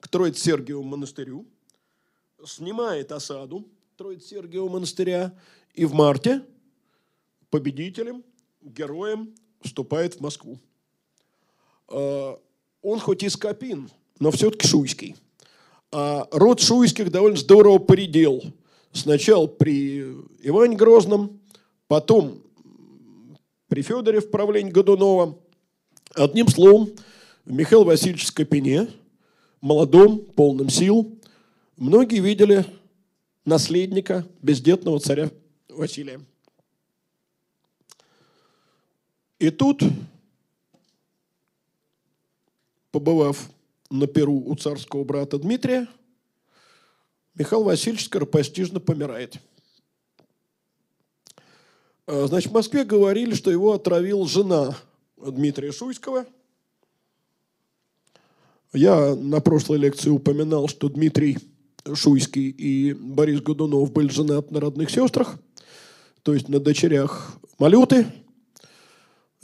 S2: к Троиц-Сергиеву монастырю, снимает осаду Троиц-Сергиевого монастыря, и в марте победителем, героем вступает в Москву. А, он хоть и Скопин, но все-таки шуйский. А род шуйских довольно здорово поредел. Сначала при Иване Грозном, потом при Федоре в правлении Годунова. Одним словом, Михаил Васильевич Скопине, молодом, полным сил, многие видели наследника бездетного царя Василия. И тут, побывав на Перу у царского брата Дмитрия, Михаил Васильевич скоропостижно помирает. А, значит, в Москве говорили, что его отравила жена Дмитрия Шуйского. Я на прошлой лекции упоминал, что Дмитрий Шуйский и Борис Годунов были женаты на родных сестрах, то есть на дочерях Малюты.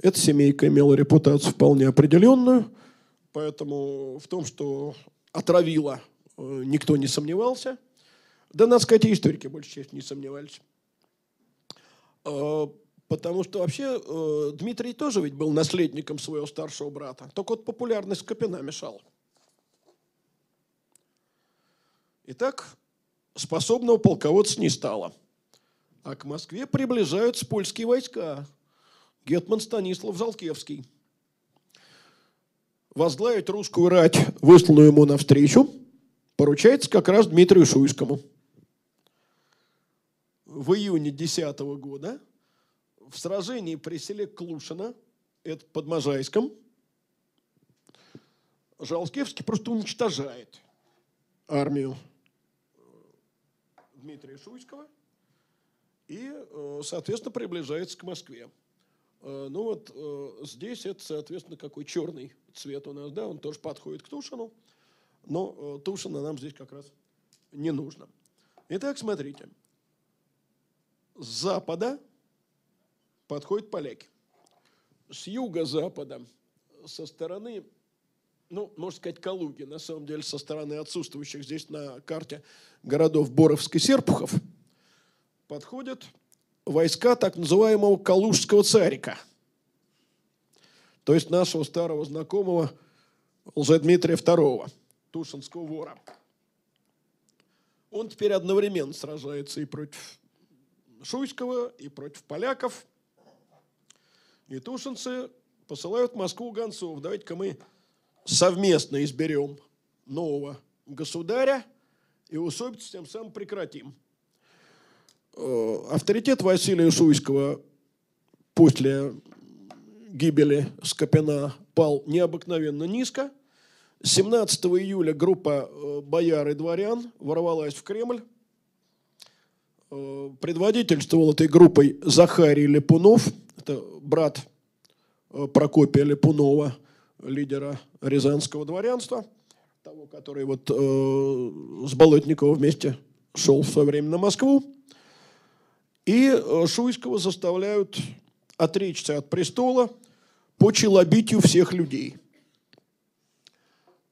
S2: Эта семейка имела репутацию вполне определенную, поэтому в том, что отравила, э, никто не сомневался. Да, надо сказать, и историки больше части не сомневались. А, потому что вообще э, Дмитрий тоже ведь был наследником своего старшего брата. Только вот популярность Скопина мешала. Итак, способного полководца не стало. А к Москве приближаются польские войска. Гетман Станислав Залкевский. Возглавить русскую рать, высланную ему навстречу, поручается как раз Дмитрию Шуйскому. В июне 10 года в сражении при селе Клушино, это под Можайском, Жалскевский просто уничтожает армию Дмитрия Шуйского и, э, соответственно, приближается к Москве. Э, ну вот э, здесь это, соответственно, какой черный цвет у нас, да, он тоже подходит к Тушину, но Тушина нам здесь как раз не нужно. Итак, смотрите. С запада подходят поляки. С юго-запада, со стороны ну, можно сказать, Калуги, на самом деле, со стороны отсутствующих здесь на карте городов Боровск и Серпухов, подходят войска так называемого Калужского царика, то есть нашего старого знакомого Лжедмитрия II, Тушинского вора. Он теперь одновременно сражается и против Шуйского, и против поляков. И тушинцы посылают в Москву гонцов. Давайте-ка мы совместно изберем нового государя и усобицу тем самым прекратим. Э, авторитет Василия Шуйского после гибели Скопина пал необыкновенно низко. 17 июля группа э, бояр и дворян ворвалась в Кремль. Э, предводительствовал этой группой Захарий Лепунов, это брат Прокопия Лепунова – лидера рязанского дворянства, того, который вот с Болотниковым вместе шел в свое время на Москву. И э, Шуйского заставляют отречься от престола по челобитию всех людей.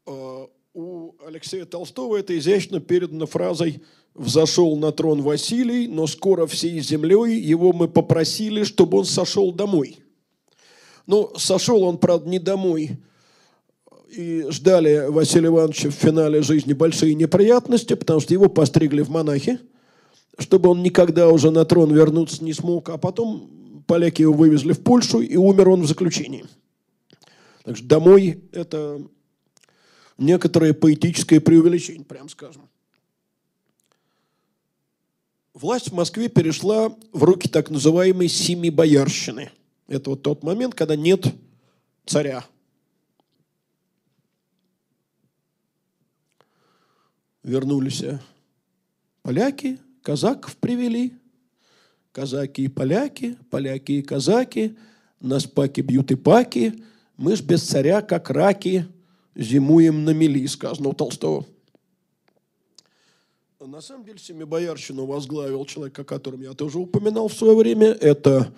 S2: Э, у Алексея Толстого это изящно передано фразой «Взошел на трон Василий, но скоро всей землей его мы попросили, чтобы он сошел домой». Ну, сошел он, правда, не домой. И ждали Василия Ивановича в финале жизни большие неприятности, потому что его постригли в монахи, чтобы он никогда уже на трон вернуться не смог. А потом поляки его вывезли в Польшу, и умер он в заключении. Так что домой – это некоторое поэтическое преувеличение, прям скажем. Власть в Москве перешла в руки так называемой «семи боярщины». Это вот тот момент, когда нет царя. Вернулись поляки, казаков привели. Казаки и поляки, поляки и казаки, нас паки бьют и паки, мы ж без царя, как раки, зимуем на мели, сказано у Толстого. На самом деле Семибоярщину возглавил человек, о котором я тоже упоминал в свое время. Это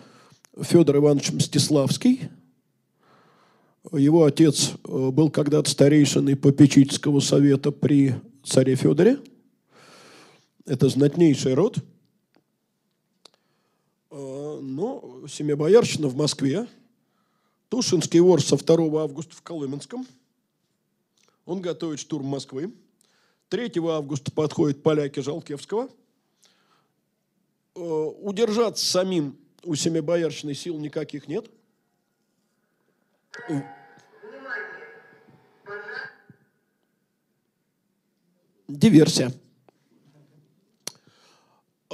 S2: Федор Иванович Мстиславский. Его отец э, был когда-то старейшиной попечительского совета при царе Федоре. Это знатнейший род. Э, но Семибоярщина в Москве. Тушинский вор со 2 августа в Колыменском. Он готовит штурм Москвы. 3 августа подходят поляки Жалкевского. Э, удержаться самим у Семибоярщины сил никаких нет. Диверсия.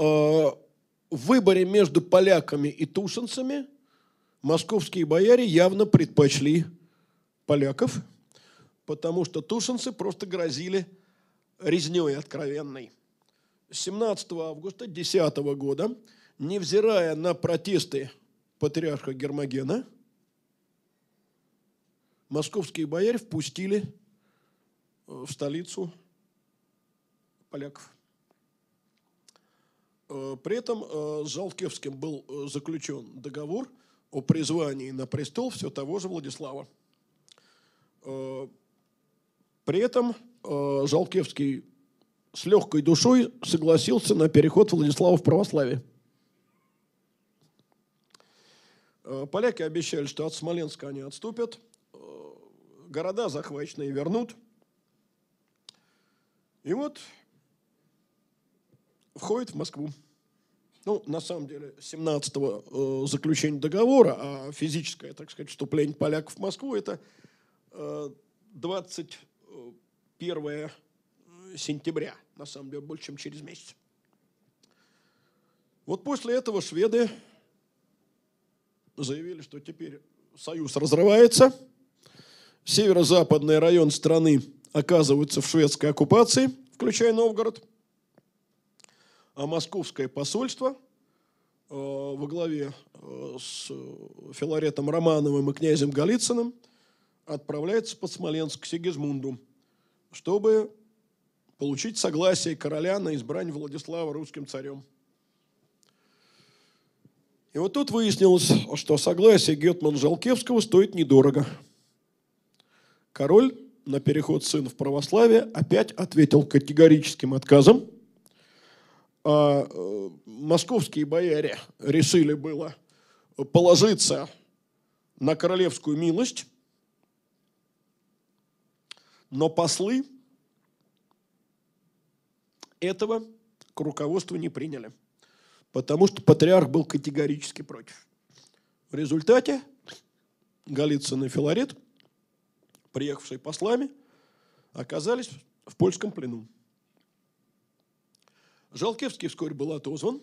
S2: А, в выборе между поляками и тушинцами московские бояре явно предпочли поляков, потому что тушинцы просто грозили резней откровенной. 17 августа 10 года, невзирая на протесты патриарха Гермогена, московские бояре впустили э, в столицу поляков. Э, при этом э, с Жалкевским был заключен договор о призвании на престол все того же Владислава. При этом Жалкевский с легкой душой согласился на переход Владислава в православие. Поляки обещали, что от Смоленска они отступят – города захваченные вернут. И вот входит в Москву. Ну, на самом деле, 17-го э, заключения договора, а физическое, так сказать, вступление поляков в Москву, это э, 21 сентября, на самом деле, больше, чем через месяц. Вот после этого шведы заявили, что теперь союз разрывается – северо-западный район страны оказывается в шведской оккупации, включая Новгород, московское посольство э, во главе э, с Филаретом Романовым и князем Голицыным отправляется под Смоленск к Сигизмунду, чтобы получить согласие короля на избрание Владислава русским царем. И вот тут выяснилось, что согласие Гетмана Жалкевского стоит недорого – Король на переход сына в православие опять ответил категорическим отказом. А э, московские бояре решили было положиться на королевскую милость, но послы этого к руководству не приняли, потому что патриарх был категорически против. В результате Голицын и Филарет – приехавшие послами, оказались в польском плену. Жалкевский вскоре был отозван.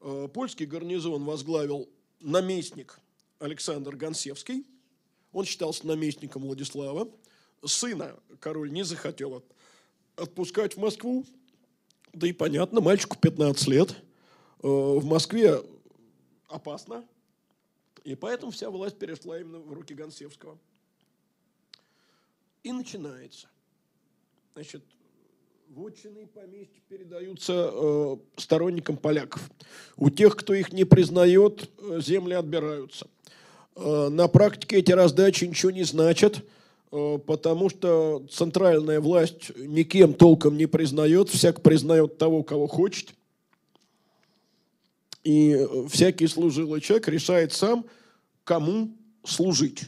S2: Э, польский гарнизон возглавил наместник Александр Гонсевский. Он считался наместником Владислава. Сына король не захотел отпускать в Москву. Да и понятно, мальчику 15 лет. Э, в Москве опасно. И поэтому вся власть перешла именно в руки Гонсевского. И начинается. Значит, вотчины и поместья передаются э, сторонникам поляков. У тех, кто их не признает, э, земли отбираются. Э, на практике эти раздачи ничего не значат, э, потому что центральная власть никем толком не признает, всяк признает того, кого хочет. И э, всякий служилый человек решает сам, кому служить.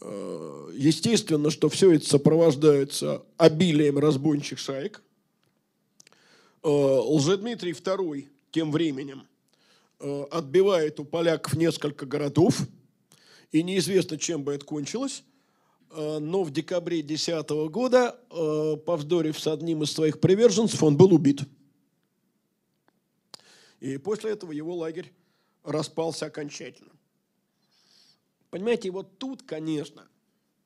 S2: Э, естественно, что все это сопровождается обилием разбойничьих шаек. Э, Лжедмитрий II тем временем э, отбивает у поляков несколько городов, и неизвестно, чем бы это кончилось. Но в декабре 10 года, повздорив с одним из своих приверженцев, он был убит. И после этого его лагерь распался окончательно. Понимаете, вот тут, конечно,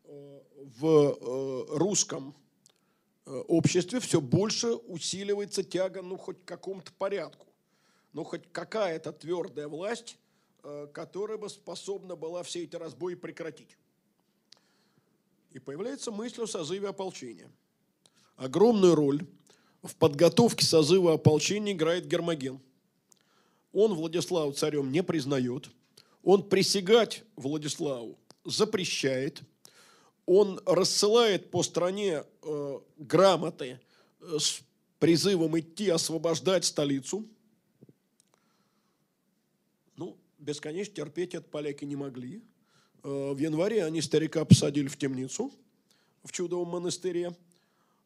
S2: э, в э, русском э, обществе все больше усиливается тяга, ну, хоть к какому-то порядку. Ну, хоть какая-то твердая власть, которая бы способна была все эти разбои прекратить. И появляется мысль о созыве ополчения. Огромную роль в подготовке созыва ополчения играет Гермоген. Он Владислава царем не признает – он присягать Владиславу запрещает. Он рассылает по стране э, грамоты э, с призывом идти освобождать столицу. Ну, бесконечно терпеть это поляки не могли. Э, в январе они старика посадили в темницу в Чудовом монастыре.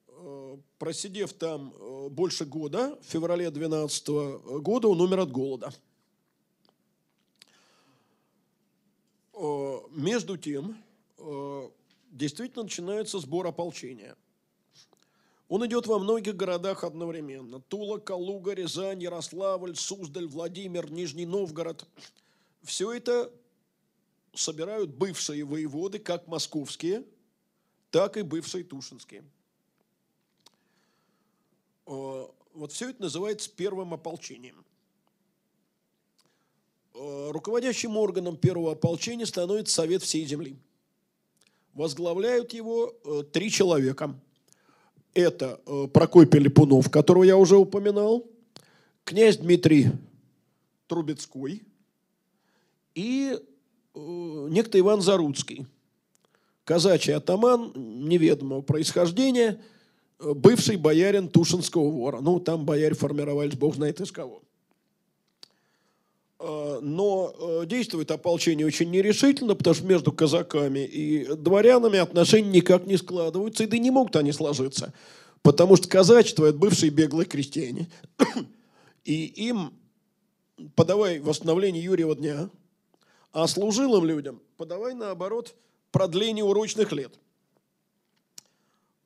S2: Э, просидев там э, больше года, в феврале 12 года он умер от голода – между тем, э, действительно начинается сбор ополчения. Он идет во многих городах одновременно. Тула, Калуга, Рязань, Ярославль, Суздаль, Владимир, Нижний Новгород. Все это собирают бывшие воеводы, как московские, так и бывшие Тушинские. Э, вот все это называется первым ополчением. Э, руководящим органом первого ополчения становится Совет всей земли. Возглавляют его э, три человека. Это Прокопий Липунов, которого я уже упоминал, князь Дмитрий Трубецкой и некто Иван Заруцкий, казачий атаман неведомого происхождения – бывший боярин Тушинского вора. Ну, там бояре формировались, бог знает из кого. А, но э, действует ополчение очень нерешительно, потому что между казаками и дворянами отношения никак не складываются, и да не могут они сложиться. Потому что казачество – это бывшие беглые крестьяне. И им подавай восстановление Юрьева дня, а служилым людям подавай, наоборот, продление урочных лет –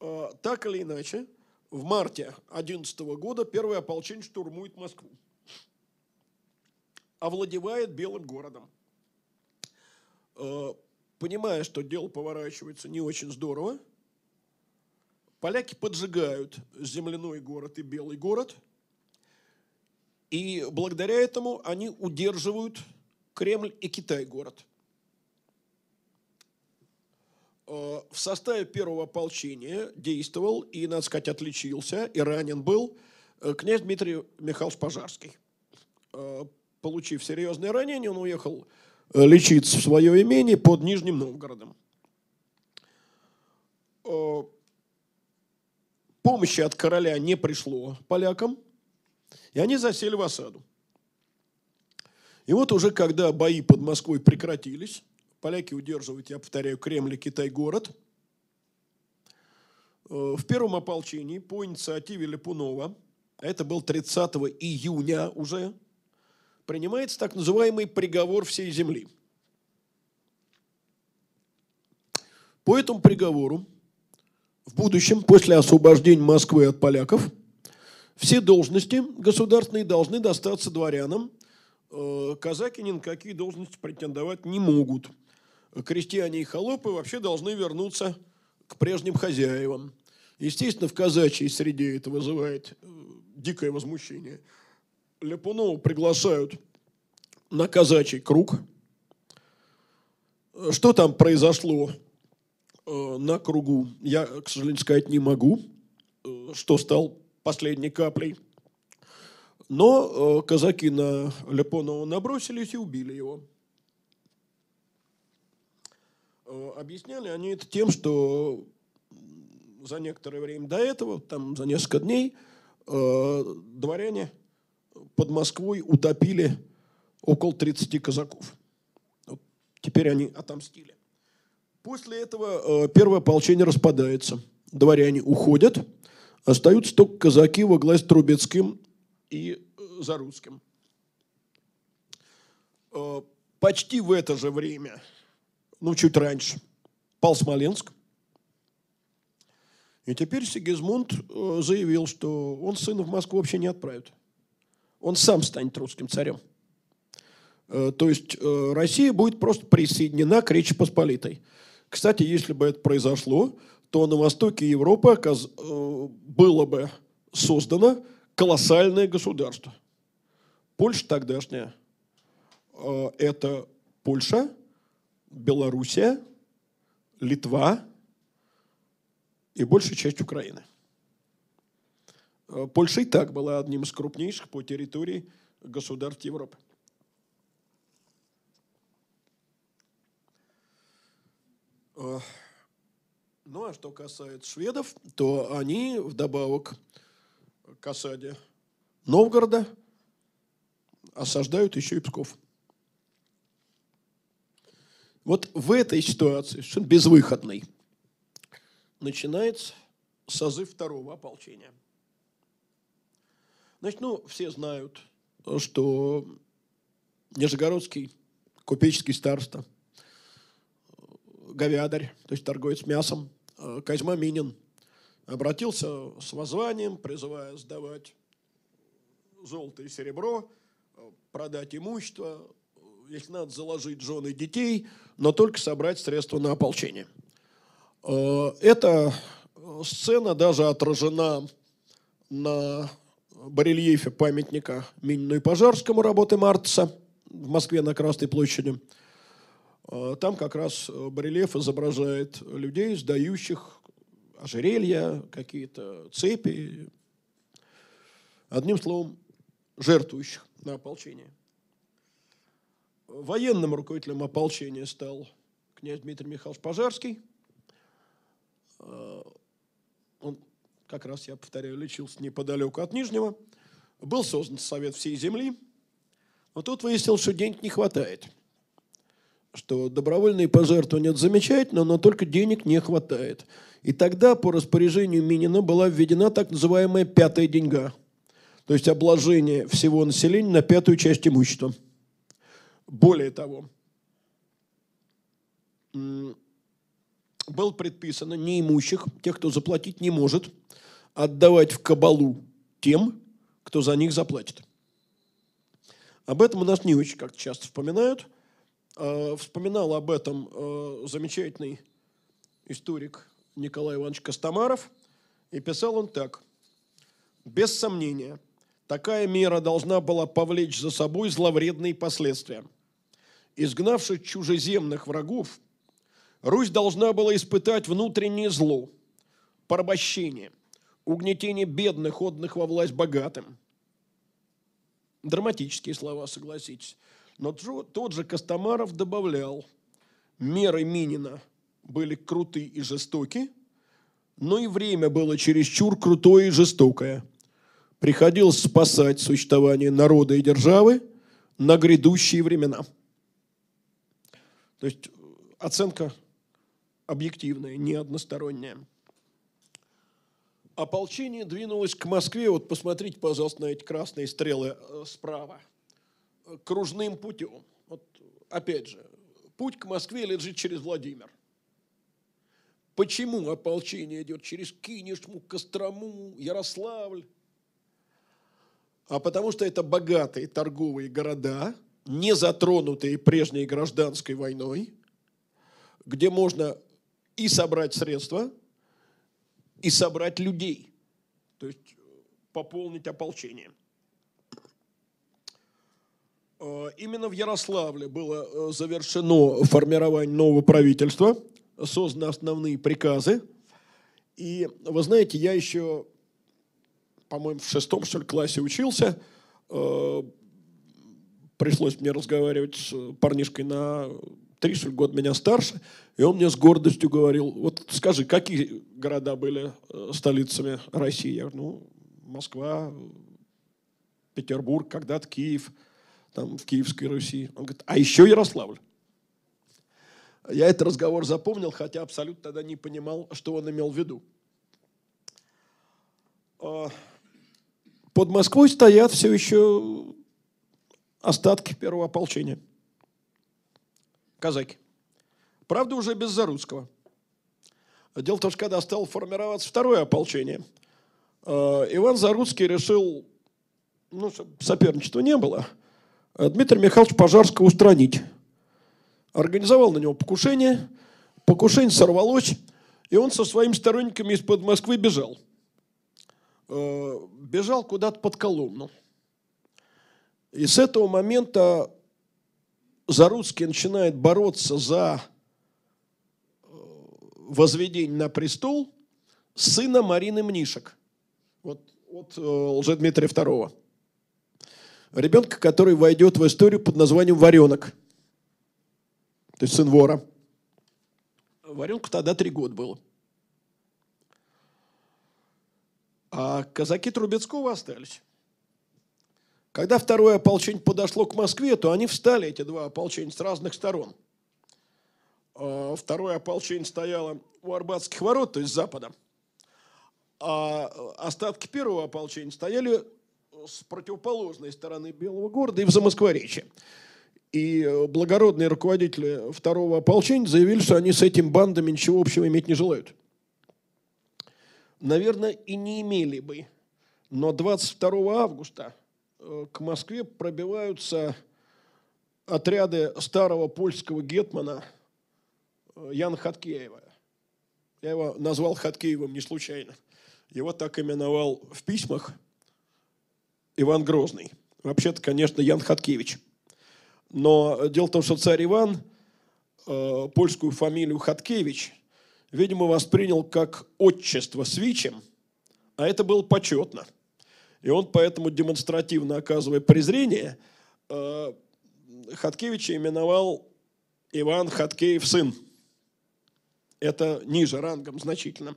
S2: Э, так или иначе, в марте 2011 года первое ополчение штурмует Москву, овладевает Белым городом. Э, понимая, что дело поворачивается не очень здорово, поляки поджигают земляной город и Белый город, и благодаря этому они удерживают Кремль и Китай-город – Э, в составе первого ополчения действовал и, надо сказать, отличился, и ранен был э, князь Дмитрий Михайлович Пожарский. Э, получив серьезное ранение, он уехал лечиться в свое имение под Нижним Новгородом. Помощи от короля не пришло полякам, и они засели в осаду. И вот уже когда бои под Москвой прекратились, Поляки удерживают, я повторяю, Кремль и Китай-город. Э, в первом ополчении по инициативе Липунова, а это был 30 июня уже, принимается так называемый приговор всей земли. По этому приговору в будущем, после освобождения Москвы от поляков, все должности государственные должны достаться дворянам. Э, казаки ни на какие должности претендовать не могут – крестьяне и холопы вообще должны вернуться к прежним хозяевам. Естественно, в казачьей среде это вызывает э, дикое возмущение. Ляпунова приглашают на казачий круг. Что там произошло э, на кругу, я, к сожалению, сказать не могу, э, что стал последней каплей. Но казаки на Ляпонова набросились и убили его. Э, объясняли они это тем, что за некоторое время до этого, там за несколько дней, э, дворяне под Москвой утопили около 30 казаков. Вот теперь они отомстили. После этого э, первое ополчение распадается. Дворяне уходят, остаются только казаки во главе с Трубецким и э, Зарусским. Э, почти в это же время ну, чуть раньше, пал Смоленск. И теперь Сигизмунд заявил, что он сына в Москву вообще не отправит. Он сам станет русским царем. Э, то есть э, Россия будет просто присоединена к Речи Посполитой. Кстати, если бы это произошло, то на востоке Европы было бы создано колоссальное государство. Польша тогдашняя – это Польша, Белоруссия, Литва и большая часть Украины. Э, Польша и так была одним из крупнейших по территории государств Европы. Э, ну а что касается шведов, то они вдобавок к осаде Новгорода осаждают еще и Псков. Вот в этой ситуации, безвыходной, начинается созыв второго ополчения. Значит, ну, все знают, что Нижегородский купеческий староста, говядарь, то есть торговец мясом, Козьма Минин, обратился с воззванием, призывая сдавать золото и серебро, продать имущество, если надо заложить жены детей, но только собрать средства на ополчение. Э, эта сцена даже отражена на барельефе памятника Минину и Пожарскому работы Мартса в Москве на Красной площади. Э, там как раз барельеф изображает людей, сдающих ожерелья, какие-то цепи. Одним словом, жертвующих на ополчение. Военным руководителем ополчения стал князь Дмитрий Михайлович Пожарский. Э, он, как раз, я повторяю, лечился неподалеку от Нижнего. Был создан Совет всей земли. Но тут выяснилось, что денег не хватает. Что добровольные пожертвования – это замечательно, но только денег не хватает. И тогда по распоряжению Минина была введена так называемая пятая деньга. То есть обложение всего населения на пятую часть имущества. Более того, было предписано неимущих, тех, кто заплатить не может, отдавать в кабалу тем, кто за них заплатит. Об этом у нас не очень как-то часто вспоминают. А, вспоминал об этом а, замечательный историк Николай Иванович Костомаров, и писал он так. «Без сомнения, такая мера должна была повлечь за собой зловредные последствия. Изгнавших чужеземных врагов – Русь должна была испытать внутреннее зло, порабощение, угнетение бедных, отданных во власть богатым. Драматические слова, согласитесь. Но тот же Костомаров добавлял, меры Минина были крутые и жестоки, но и время было чересчур крутое и жестокое. Приходилось спасать существование народа и державы на грядущие времена. То есть оценка объективная, не односторонняя. Ополчение двинулось к Москве. Вот посмотрите, пожалуйста, на эти красные стрелы э, справа. Кружным путем. Вот, опять же, путь к Москве лежит через Владимир. Почему ополчение идет через Кинешму, Кострому, Ярославль? А потому что это богатые торговые города, не затронутые прежней гражданской войной, где можно и собрать средства, и собрать людей. То есть пополнить ополчение. Э, именно в Ярославле было э, завершено формирование нового правительства, созданы основные приказы. И вы знаете, я еще, по-моему, в шестом, что ли, классе учился. Э, пришлось мне разговаривать с парнишкой на три что ли, года меня старше, и он мне с гордостью говорил, вот скажи, какие города были э, столицами России? Я говорю, ну, Москва, Петербург, когда-то Киев, там в Киевской Руси. Он говорит, а еще Ярославль. Я этот разговор запомнил, хотя абсолютно тогда не понимал, что он имел в виду. А, под Москвой стоят все еще остатки первого ополчения – казаки. Правда, уже без Заруцкого. Дело в том, что когда стало формироваться второе ополчение, э, Иван Заруцкий решил, ну, чтобы соперничества не было, э, Дмитрия Михайловича Пожарского устранить. Организовал на него покушение, покушение сорвалось, и он со своими сторонниками из-под Москвы бежал. Э, бежал куда-то под Коломну. И с этого момента Заруцкий начинает бороться за э, возведение на престол сына Марины Мнишек, вот от э, Лжедмитрия II. Ребенка, который войдет в историю под названием Варенок. То есть сын вора. Варенку тогда три года было. А казаки Трубецкого остались. Когда второе ополчение подошло к Москве, то они встали, эти два ополчения, с разных сторон. А, второе ополчение стояло у Арбатских ворот, то есть с запада. А остатки первого ополчения стояли с противоположной стороны Белого города и в Замоскворечье. И благородные руководители второго ополчения заявили, что они с этим бандами ничего общего иметь не желают. Наверное, и не имели бы. Но 22 августа Э, к Москве пробиваются отряды старого польского гетмана э, Яна Хаткеева. Я его назвал Хаткеевым не случайно. Его так именовал в письмах Иван Грозный. Вообще-то, конечно, Ян Хаткевич. Но дело в том, что царь Иван э, польскую фамилию Хаткевич, видимо, воспринял как отчество с Вичем, а это было почетно. И он поэтому, демонстративно оказывая презрение, э, Хаткевича именовал Иван Хаткеев сын. Это ниже рангом значительно.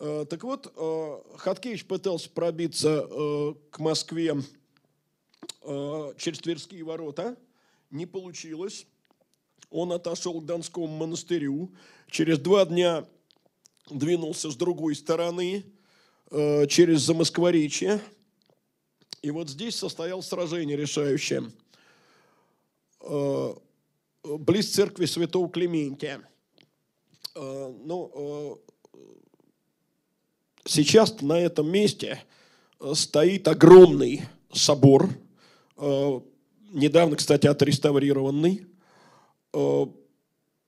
S2: Э, так вот, э, Хаткевич пытался пробиться к Москве через Тверские ворота. Не получилось. Он отошел к Донскому монастырю. Через два дня двинулся с другой стороны, через Замоскворечье. И вот здесь состоялось сражение решающее. Близ церкви святого Клементия. Ну, Сейчас на этом месте э, стоит огромный собор, э, недавно, кстати, отреставрированный, э,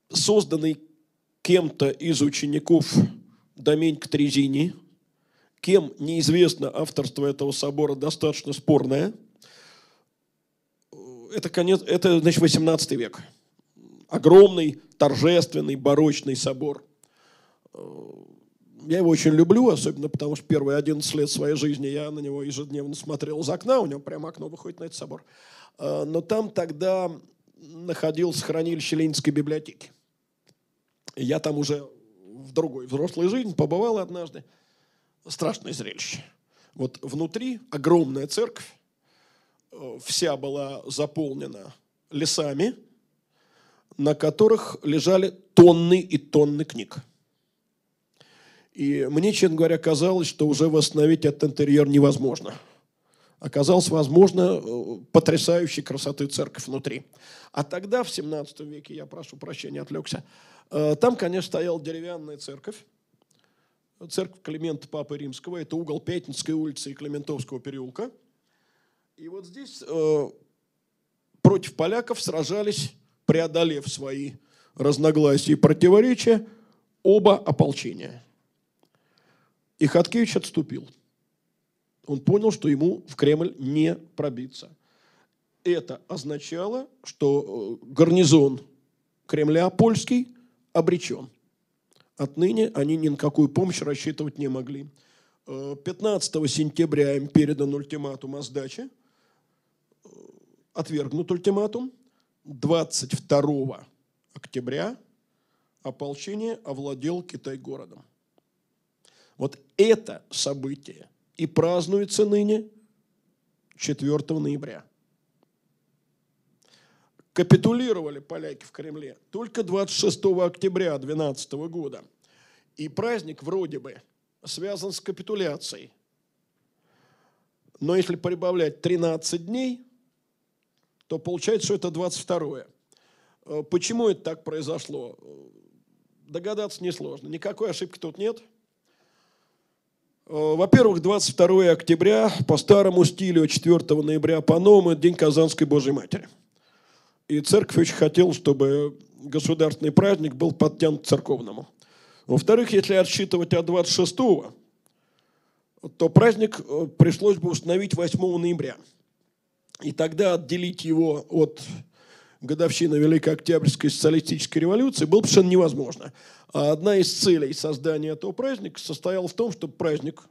S2: созданный кем-то из учеников Доменька Трезини, кем неизвестно авторство этого собора достаточно спорное. Это, конец, это значит, 18 век. Огромный, торжественный, барочный собор я его очень люблю, особенно потому что первые 11 лет своей жизни я на него ежедневно смотрел из окна, у него прямо окно выходит на этот собор. А, но там тогда находилось хранилище Ленинской библиотеки. Я там уже в другой взрослой жизни побывал однажды. Страшное зрелище. Вот внутри огромная церковь, э, вся была заполнена лесами, на которых лежали тонны и тонны книг. И мне, честно говоря, казалось, что уже восстановить этот интерьер невозможно. Оказалось возможно э, потрясающей красоты церковь внутри. А тогда, в 17 веке, я прошу прощения, отвлекся, э, там, конечно, стояла деревянная церковь, церковь Климента Папы Римского, это угол Пятницкой улицы и Климентовского переулка. И вот здесь э, против поляков сражались, преодолев свои разногласия и противоречия, оба ополчения – и Хаткевич отступил. Он понял, что ему в Кремль не пробиться. Это означало, что э, гарнизон Кремля польский обречен. Отныне они ни на какую помощь рассчитывать не могли. 15 э, сентября им передан ультиматум о сдаче. Э, отвергнут ультиматум. 22 октября ополчение овладел Китай-городом. Вот это событие и празднуется ныне 4 ноября. Капитулировали поляки в Кремле только 26 октября 12 года. И праздник вроде бы связан с капитуляцией. Но если прибавлять 13 дней, то получается, что это 22 э, Почему это так произошло? Догадаться несложно. Никакой ошибки тут нет – Э, во-первых, 22 октября по старому стилю, 4 ноября по новому, День Казанской Божьей Матери. И церковь очень хотела, чтобы государственный праздник был подтянут к церковному. Во-вторых, если отсчитывать от 26 то праздник э, пришлось бы установить 8 ноября. И тогда отделить его от годовщины Великой Октябрьской социалистической революции было совершенно невозможно. А одна из целей создания этого праздника состояла в том, чтобы праздник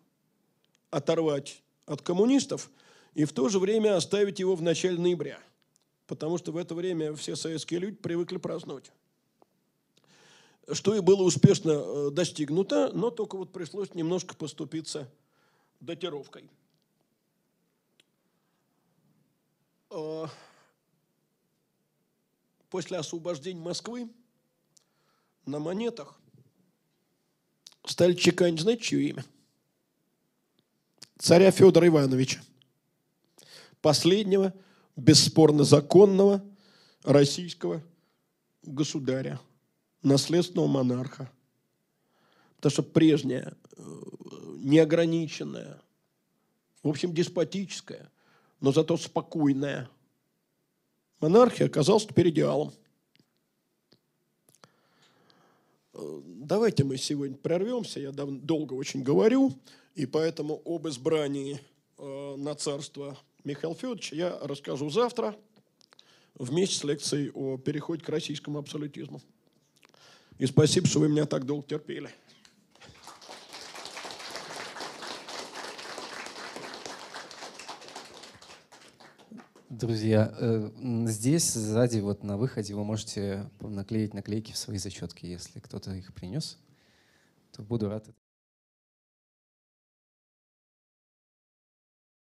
S2: оторвать от коммунистов и в то же время оставить его в начале ноября. Потому что в это время все советские люди привыкли праздновать. Что и было успешно э, достигнуто, но только вот пришлось немножко поступиться датировкой. А, после освобождения Москвы на монетах стали чеканить, знаете, чье имя? Царя Федора Ивановича. Последнего, бесспорно законного российского государя, наследственного монарха. Потому что прежняя, э, неограниченная, в общем, деспотическая, но зато спокойная монархия оказалась теперь идеалом. давайте мы сегодня прервемся. Я дав- долго очень говорю, и поэтому об избрании э, на царство Михаила Федоровича я расскажу завтра вместе с лекцией о переходе к российскому абсолютизму. И спасибо, что вы меня так долго терпели.
S1: Друзья, э, здесь сзади, вот на выходе, вы можете наклеить наклейки в свои зачетки. Если кто-то их принес, то буду рад